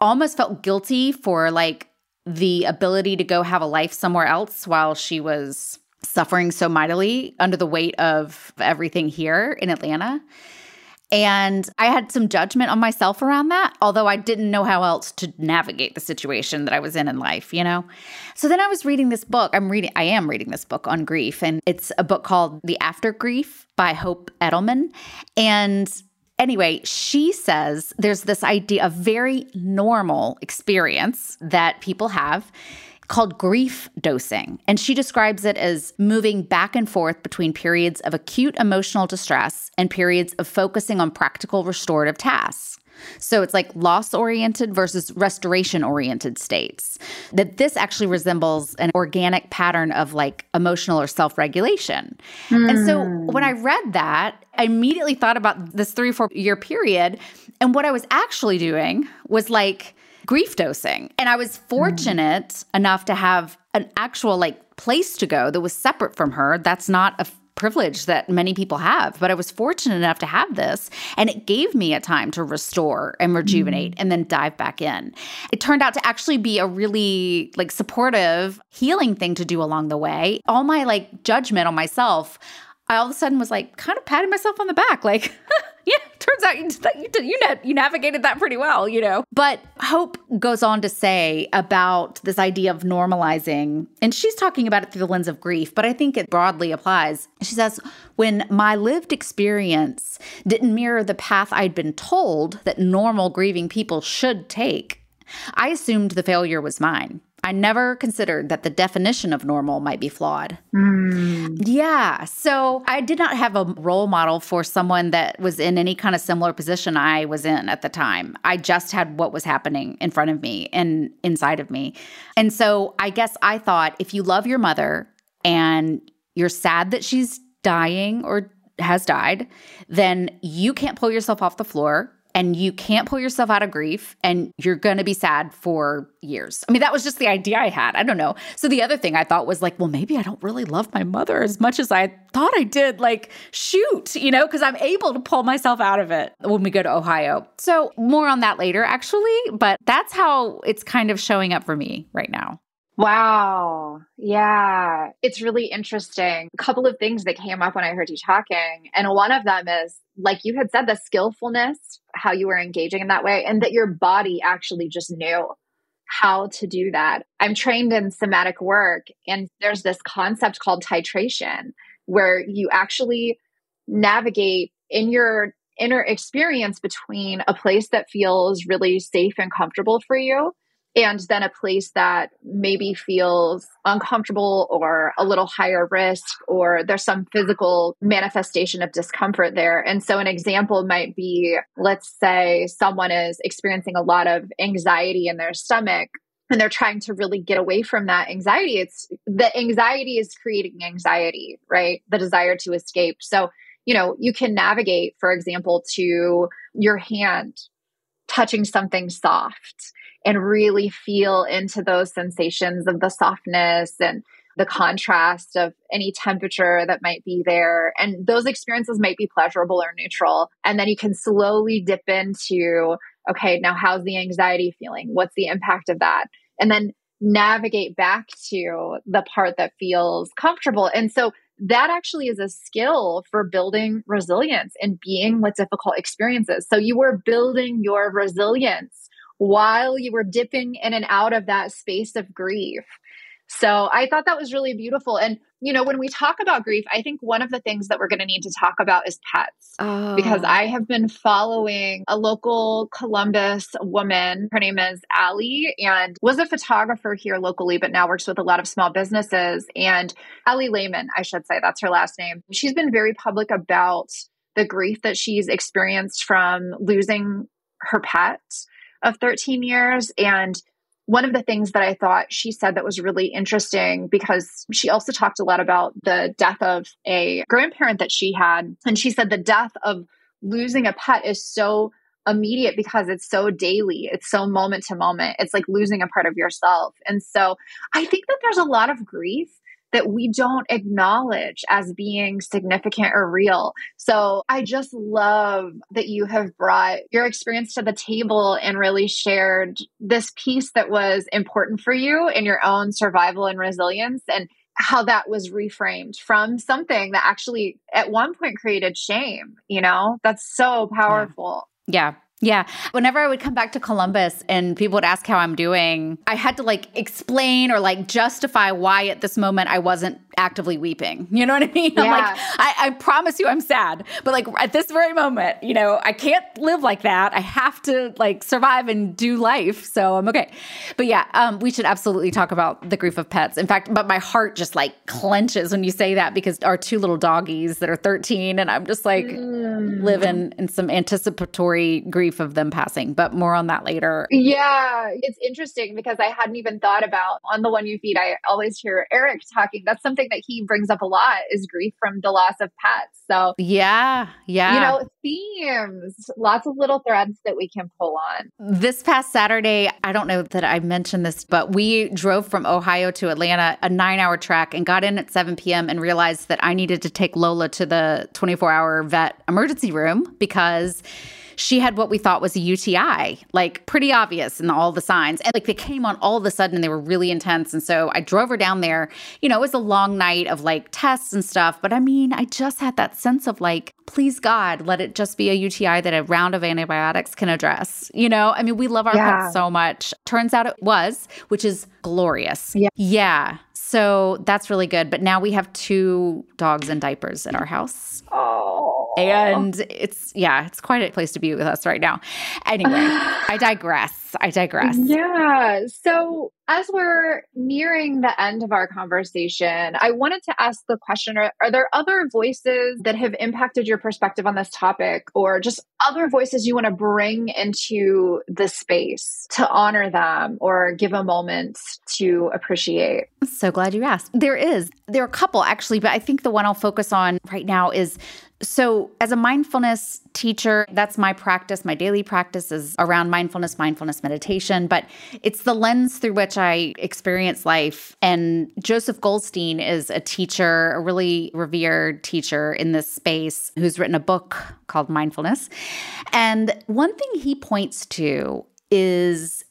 almost felt guilty for like the ability to go have a life somewhere else while she was suffering so mightily under the weight of everything here in Atlanta. And I had some judgment on myself around that, although I didn't know how else to navigate the situation that I was in in life, you know? So then I was reading this book. I'm reading, I am reading this book on grief, and it's a book called The After Grief by Hope Edelman. And Anyway, she says there's this idea, of very normal experience that people have called grief dosing. And she describes it as moving back and forth between periods of acute emotional distress and periods of focusing on practical restorative tasks. So it's like loss oriented versus restoration oriented states. That this actually resembles an organic pattern of like emotional or self regulation. Mm. And so hmm. when I read that, I immediately thought about this three or four year period. And what I was actually doing was like grief dosing. And I was fortunate mm. enough to have an actual like place to go that was separate from her. That's not a privilege that many people have, but I was fortunate enough to have this. And it gave me a time to restore and rejuvenate mm. and then dive back in. It turned out to actually be a really like supportive, healing thing to do along the way. All my like judgment on myself I all of a sudden was like kind of patting myself on the back, like, turns out you, you, you, you navigated that pretty well, you know. But Hope goes on to say about this idea of normalizing, and she's talking about it through the lens of grief, but I think it broadly applies. She says, when my lived experience didn't mirror the path I'd been told that normal grieving people should take, I assumed the failure was mine. I never considered that the definition of normal might be flawed. Mm. Yeah. So I did not have a role model for someone that was in any kind of similar position I was in at the time. I just had what was happening in front of me and inside of me. And so I guess I thought if you love your mother and you're sad that she's dying or has died, then you can't pull yourself off the floor and you can't pull yourself out of grief and you're going to be sad for years. I mean, that was just the idea I had. I don't know. So the other thing I thought was like, well, maybe I don't really love my mother as much as I thought I did. Like, shoot, you know, because I'm able to pull myself out of it when we go to Ohio. So more on that later, actually. But that's how it's kind of showing up for me right now. Wow. Yeah. It's really interesting. A couple of things that came up when I heard you talking. And one of them is, like you had said, the skillfulness, how you were engaging in that way, and that your body actually just knew how to do that. I'm trained in somatic work, and there's this concept called titration where you actually navigate in your inner experience between a place that feels really safe and comfortable for you and then a place that maybe feels uncomfortable or a little higher risk or there's some physical manifestation of discomfort there. And so an example might be let's say someone is experiencing a lot of anxiety in their stomach and they're trying to really get away from that anxiety. It's the anxiety is creating anxiety, right? The desire to escape. So, you know, you can navigate, for example, to your hand touching something soft and really feel into those sensations of the softness and the contrast of any temperature that might be there. And those experiences might be pleasurable or neutral. And then you can slowly dip into, okay, now how's the anxiety feeling? What's the impact of that? And then navigate back to the part that feels comfortable. And so that actually is a skill for building resilience and being with difficult experiences. So you were building your resilience while you were dipping in and out of that space of grief. So I thought that was really beautiful. And, you know, when we talk about grief, I think one of the things that we're going to need to talk about is pets. Oh. Because I have been following a local Columbus woman. Her name is Allie and was a photographer here locally, but now works with a lot of small businesses. And Allie Lehman, I should say, that's her last name. She's been very public about the grief that she's experienced from losing her pet of 13 years. And one of the things that I thought she said that was really interesting because she also talked a lot about the death of a grandparent that she had. And she said the death of losing a pet is so immediate because it's so daily, it's so moment to moment. It's like losing a part of yourself. And so I think that there's a lot of grief that we don't acknowledge as being significant or real. So I just love that you have brought your experience to the table and really shared this piece that was important for you in your own survival and resilience and how that was reframed from something that actually at one point created shame, you know? That's so powerful. Yeah. yeah. Yeah. Whenever I would come back to Columbus and people would ask how I'm doing, I had to like explain or like justify why at this moment I wasn't actively weeping. You know what I mean? Yeah. I'm like, I, I, promise you I'm sad. But like at this very moment, you know, I can't live like that. I have to like survive and do life. So I'm okay. But yeah, um, we should absolutely talk about the grief of pets. In fact, but my heart just like clenches when you say that because our two little doggies that are 13 and I'm just like mm. living in some anticipatory grief of them passing. But more on that later. Yeah. It's interesting because I hadn't even thought about on the one you feed, I always hear Eric talking. That's something something that he brings up a lot is grief from the loss of pets. So, yeah, yeah. You know, themes, lots of little threads that we can pull on. This past Saturday, I don't know that I mentioned this, but we drove from Ohio to Atlanta, a nine hour trek, and got in at 7 p.m. and realized that I needed to take Lola to the 24 hour vet emergency room because she had what we thought was a UTI, like pretty obvious in all the signs. And like they came on all of a sudden and they were really intense. And so I drove her down there. You know, it was a long night of like tests and stuff. But I mean, I just had that sense of like, please God, let it just be a UTI that a round of antibiotics can address. You know, I mean, we love our yeah. pets so much. Turns out it was, which is glorious. Yeah. Yeah. So that's really good. But now we have two dogs in diapers at our house. Oh. And it's, yeah, it's quite a place to be with us right now. Anyway, I digress. I digress. Yeah. So as we're nearing the end of our conversation, I wanted to ask the question are, are, there other voices that have impacted your perspective on this topic, or just other voices you want to bring into the space to honor them or give a moment to appreciate? I'm so glad you asked. There is. There are a couple actually, but I think the one I'll focus on right now is so, as a mindfulness teacher, that's my practice. My daily practice is around mindfulness, mindfulness meditation, but it's the lens through which I experience life. And Joseph Goldstein is a teacher, a really revered teacher in this space who's written a book called Mindfulness. And one thing he points to is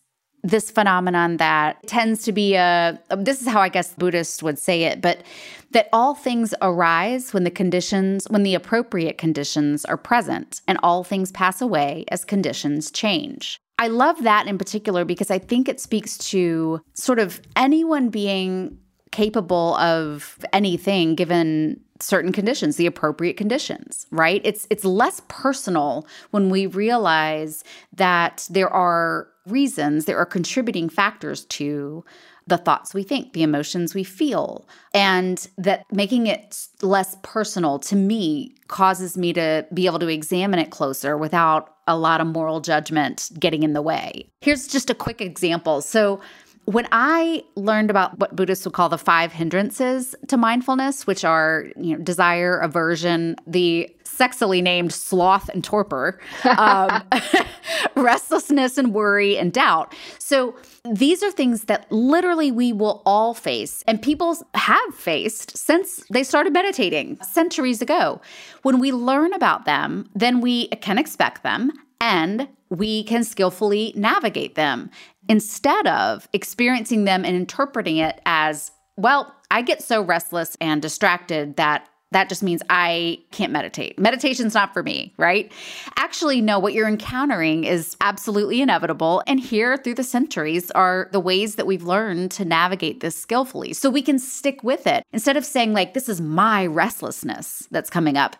this phenomenon that tends to be a this is how I guess Buddhists would say it, but that all things arise when the conditions, when the appropriate conditions are present, and all things pass away as conditions change. I love that in particular because I think it speaks to sort of anyone being capable of anything given certain conditions the appropriate conditions right it's it's less personal when we realize that there are reasons there are contributing factors to the thoughts we think the emotions we feel. And that making it less personal to me causes me to be able to examine it closer without a lot of moral judgment getting in the way. Here's just a quick example. So when I learned about what Buddhists would call the five hindrances to mindfulness, which are you know, desire, aversion, the sexily named sloth and torpor, um, restlessness and worry and doubt. So these are things that literally we will all face, and people have faced since they started meditating centuries ago. When we learn about them, then we can expect them and we can skillfully navigate them instead of experiencing them and interpreting it as, well, I get so restless and distracted that that just means I can't meditate. Meditation's not for me, right? Actually, no, what you're encountering is absolutely inevitable. And here through the centuries are the ways that we've learned to navigate this skillfully. So we can stick with it instead of saying, like, this is my restlessness that's coming up.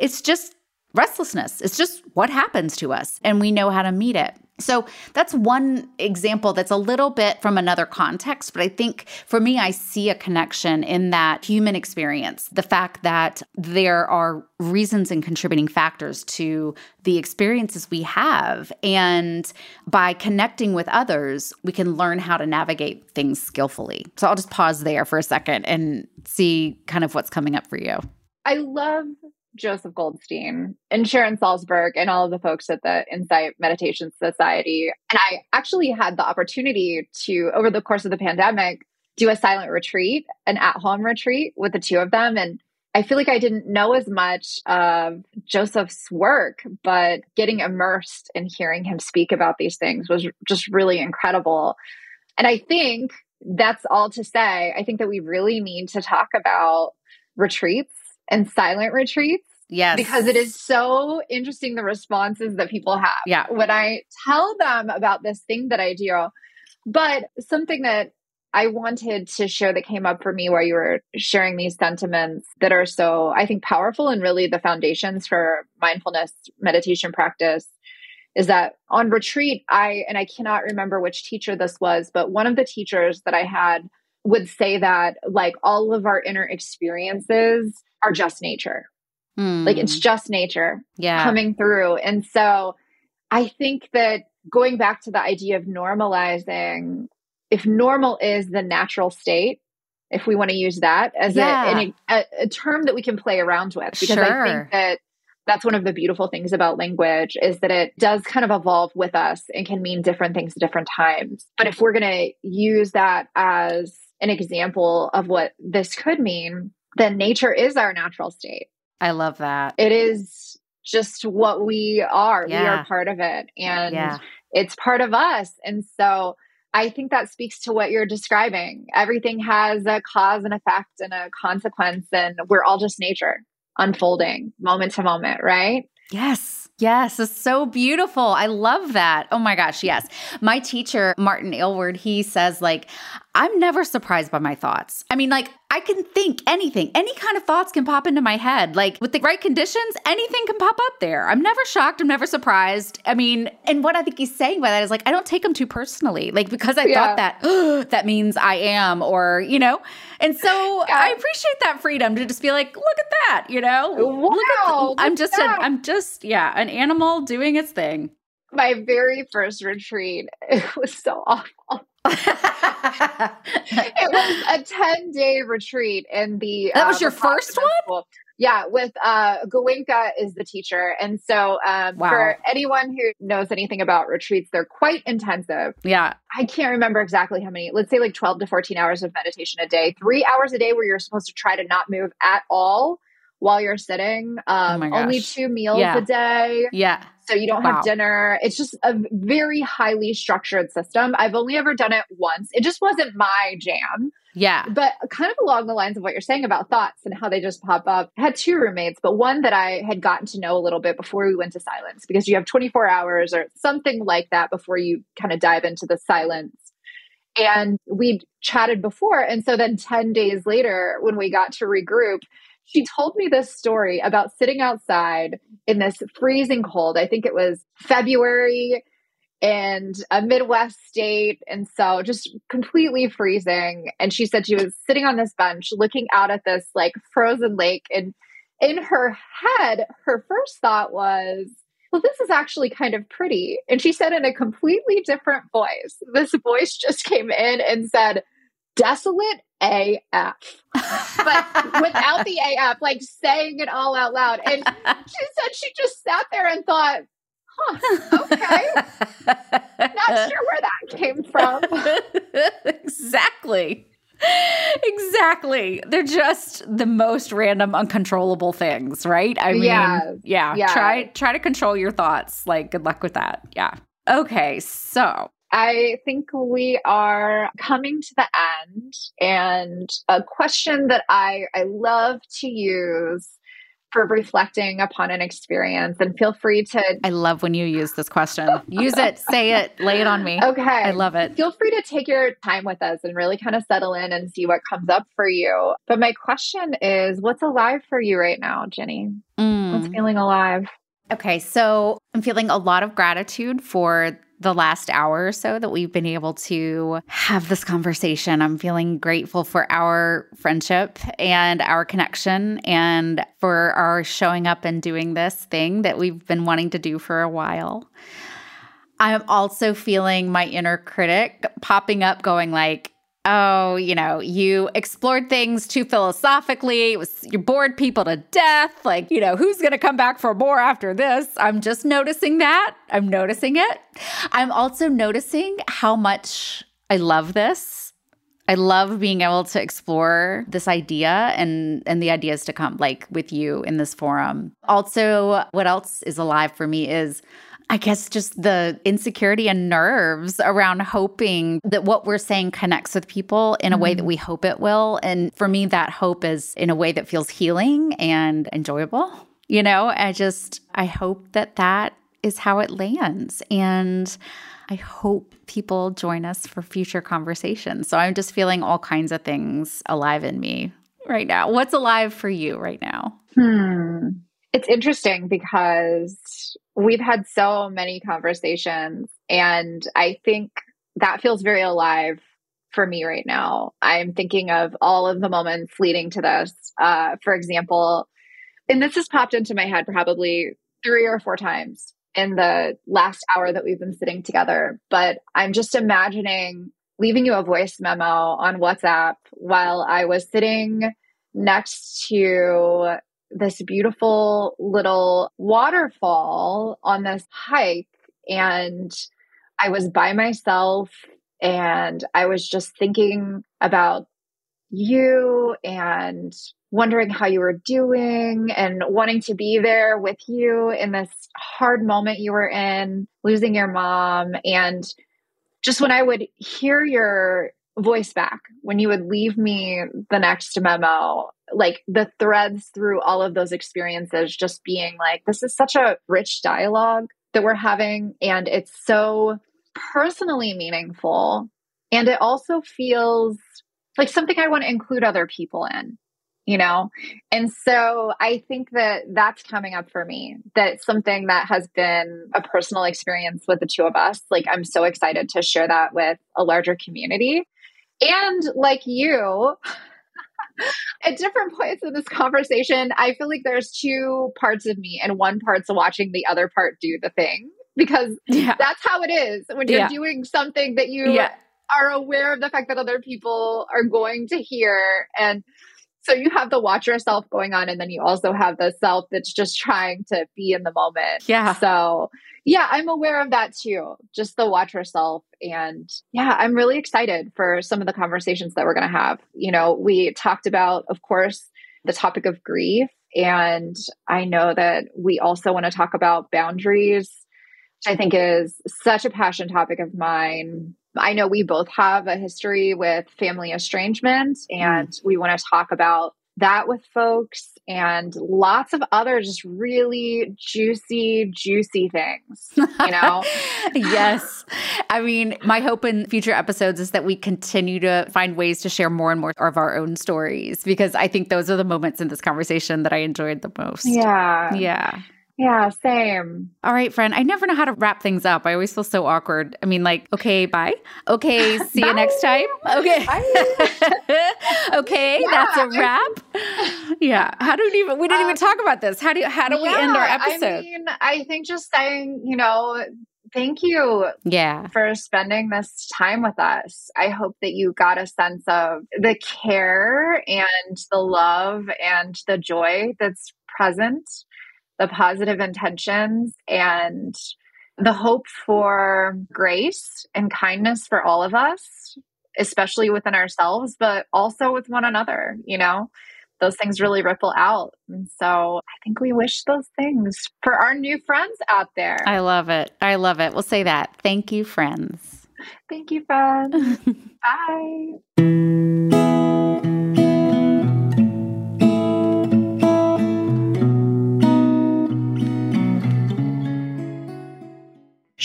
It's just restlessness. It's just what happens to us, and we know how to meet it. So that's one example that's a little bit from another context, but I think for me, I see a connection in that human experience. The fact that there are reasons and contributing factors to the experiences we have. And by connecting with others, we can learn how to navigate things skillfully. So I'll just pause there for a second and see kind of what's coming up for you. I love Joseph Goldstein and Sharon Salzberg and all of the folks at the Insight Meditation Society. And I actually had the opportunity to, over the course of the pandemic, do a silent retreat, an at home retreat with the two of them. And I feel like I didn't know as much of Joseph's work, but getting immersed and hearing him speak about these things was just really incredible. And I think that's all to say. I think that we really need to talk about retreats and silent retreats. Yes. Because it is so interesting the responses that people have yeah. when I tell them about this thing that I do. But something that I wanted to share that came up for me while you were sharing these sentiments that are so, I think, powerful and really the foundations for mindfulness meditation practice is that on retreat, I, and I cannot remember which teacher this was, but one of the teachers that I had would say that like all of our inner experiences are just nature. Mm. Like it's just nature yeah. coming through. And so I think that going back to the idea of normalizing, if normal is the natural state, if we want to use that as yeah. a, a, a, term that we can play around with, because sure. I think that that's one of the beautiful things about language is that it does kind of evolve with us and can mean different things at different times. But if we're going to use that as an example of what this could mean, then nature is our natural state. I love that. It is just what we are. Yeah. We are part of it and yeah. it's part of us. And so I think that speaks to what you're describing. Everything has a cause and effect and a consequence, and we're all just nature unfolding moment to moment, right? Yes. Yes, it's so beautiful. I love that. Oh my gosh, yes. My teacher, Martin Aylward, he says like I'm never surprised by my thoughts. I mean, like, I can think anything, any kind of thoughts can pop into my head. Like, with the right conditions, anything can pop up there. I'm never shocked. I'm never surprised. I mean, and what I think he's saying by that is like, I don't take them too personally. Like, because I yeah. thought that, oh, that means I am, or, you know? And so yeah. I appreciate that freedom to just be like, look at that, you know? Wow, look at the, I'm just, a, I'm just, yeah, an animal doing its thing. My very first retreat, it was so awful. It was a 10 day retreat in the. That was uh, your first one? School. Yeah, with uh, Goenka is the teacher. And so um, wow. for anyone who knows anything about retreats, they're quite intensive. Yeah. I can't remember exactly how many, let's say like 12 to 14 hours of meditation a day, three hours a day where you're supposed to try to not move at all while you're sitting. Oh um, oh only two meals yeah. a day. Yeah. So you don't wow. have dinner. It's just a very highly structured system. I've only ever done it once. It just wasn't my jam. Yeah. But kind of along the lines of what you're saying about thoughts and how they just pop up. I had two roommates, but one that I had gotten to know a little bit before we went to silence because you have 24 hours or something like that before you kind of dive into the silence. And we chatted before. And so then 10 days later, when we got to regroup, she told me this story about sitting outside in this freezing cold. I think it was February and a Midwest state. And so just completely freezing. And she said she was sitting on this bench looking out at this like frozen lake. And in her head, her first thought was, well, this is actually kind of pretty. And she said in a completely different voice, this voice just came in and said, desolate AF. But without the AF, like saying it all out loud. And she said she just sat there and thought, huh, okay. Not sure where that came from. exactly. Exactly. They're just the most random uncontrollable things, right? I mean, yeah. yeah. yeah. Try try to control your thoughts. Like good luck with that. Yeah. Okay, so I think we are coming to the end and a question that I, I love to use for reflecting upon an experience and feel free to I love when you use this question. use it, say it, lay it on me. Okay. I love it. Feel free to take your time with us and really kind of settle in and see what comes up for you. But my question is what's alive for you right now, Ginny? Mm. What's feeling alive? Okay, so I'm feeling a lot of gratitude for the last hour or so that we've been able to have this conversation. I'm feeling grateful for our friendship and our connection and for our showing up and doing this thing that we've been wanting to do for a while. I'm also feeling my inner critic popping up, going like, oh, you know, you explored things too philosophically. It was you bored people to death. Like, you know, who's going to come back for more after this? I'm just noticing that. I'm noticing it. I'm also noticing how much I love this. I love being able to explore this idea and and the ideas to come like with you in this forum. Also, what else is alive for me is I guess just the insecurity and nerves around hoping that what we're saying connects with people in a mm-hmm. way that mm-hmm. we hope it will. And for me, that hope is in a way that feels healing and enjoyable. You know, I just, I hope that that is how it lands. And I hope people join us for future conversations. So I'm just feeling all kinds of things alive in me right now. What's alive for you right now? Hmm. It's interesting because we've had so many conversations, and I think that feels very alive for me right now. I'm thinking of all of the moments leading to this. Uh, for example, and this has popped into my head probably three or four times in the last hour that we've been sitting together, but I'm just imagining leaving you a voice memo on WhatsApp while I was sitting next to this beautiful little waterfall on this hike. And I was by myself and I was just thinking about you and wondering how you were doing and wanting to be there with you in this hard moment you were in, losing your mom. And just when I would hear your voice back, when you would leave me the next memo, like the threads through all of those experiences just being like this is such a rich dialogue that we're having and it's so personally meaningful and it also feels like something I want to include other people in you know? And so i think that that's coming up for me that something that has been a personal experience with the two of us like i'm so excited to share that with a larger community and like you at different points in this conversation, I feel like there's two parts of me, and one part's watching the other part do the thing because yeah. that's how it is when you're yeah. doing something that you yeah. are aware of the fact that other people are going to hear and so you have the watch yourself going on and then you also have the self that's just trying to be in the moment. Yeah. So yeah i'm aware of that too. Just the watch yourself and yeah i'm really excited for some of the conversations that we're going to have. You know we talked about of course the topic of grief and i know that we also want to talk about boundaries which i think is such a passion topic of mine I know we both have a history with family estrangement, and mm. we want to talk about that with folks and lots of other just really juicy, juicy things, you know? yes. I mean, my hope in future episodes is that we continue to find ways to share more and more of our own stories because I think those are the moments in this conversation that I enjoyed the most. Yeah. Yeah. Yeah, same. All right, friend. I never know how to wrap things up. I always feel so awkward. I mean, like, okay, bye. Okay, see you next time. Okay. okay, yeah, that's a wrap. yeah. How do we even we didn't um, even talk about this. How do how do yeah, we end our episode? I mean, I think just saying, you know, thank you yeah for spending this time with us i hope that you got a sense of the care and the love and the joy that's present the positive intentions and the hope for grace and kindness for all of us, especially within ourselves, but also with one another, you know? Those things really ripple out. And so I think we wish those things for our new friends out there. I love it. I love it. We'll say that. Thank you, friends. Thank you, friends. Bye.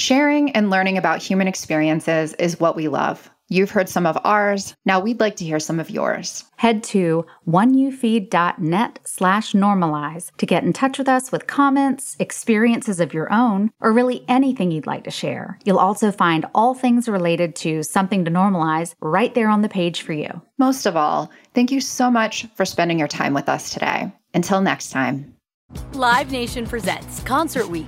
Sharing and learning about human experiences is what we love. You've heard some of ours. Now we'd like to hear some of yours. Head to oneyoufeed.net slash normalize to get in touch with us with comments, experiences of your own, or really anything you'd like to share. You'll also find all things related to something to normalize right there on the page for you. Most of all, thank you so much for spending your time with us today. Until next time. Live Nation presents Concert Week.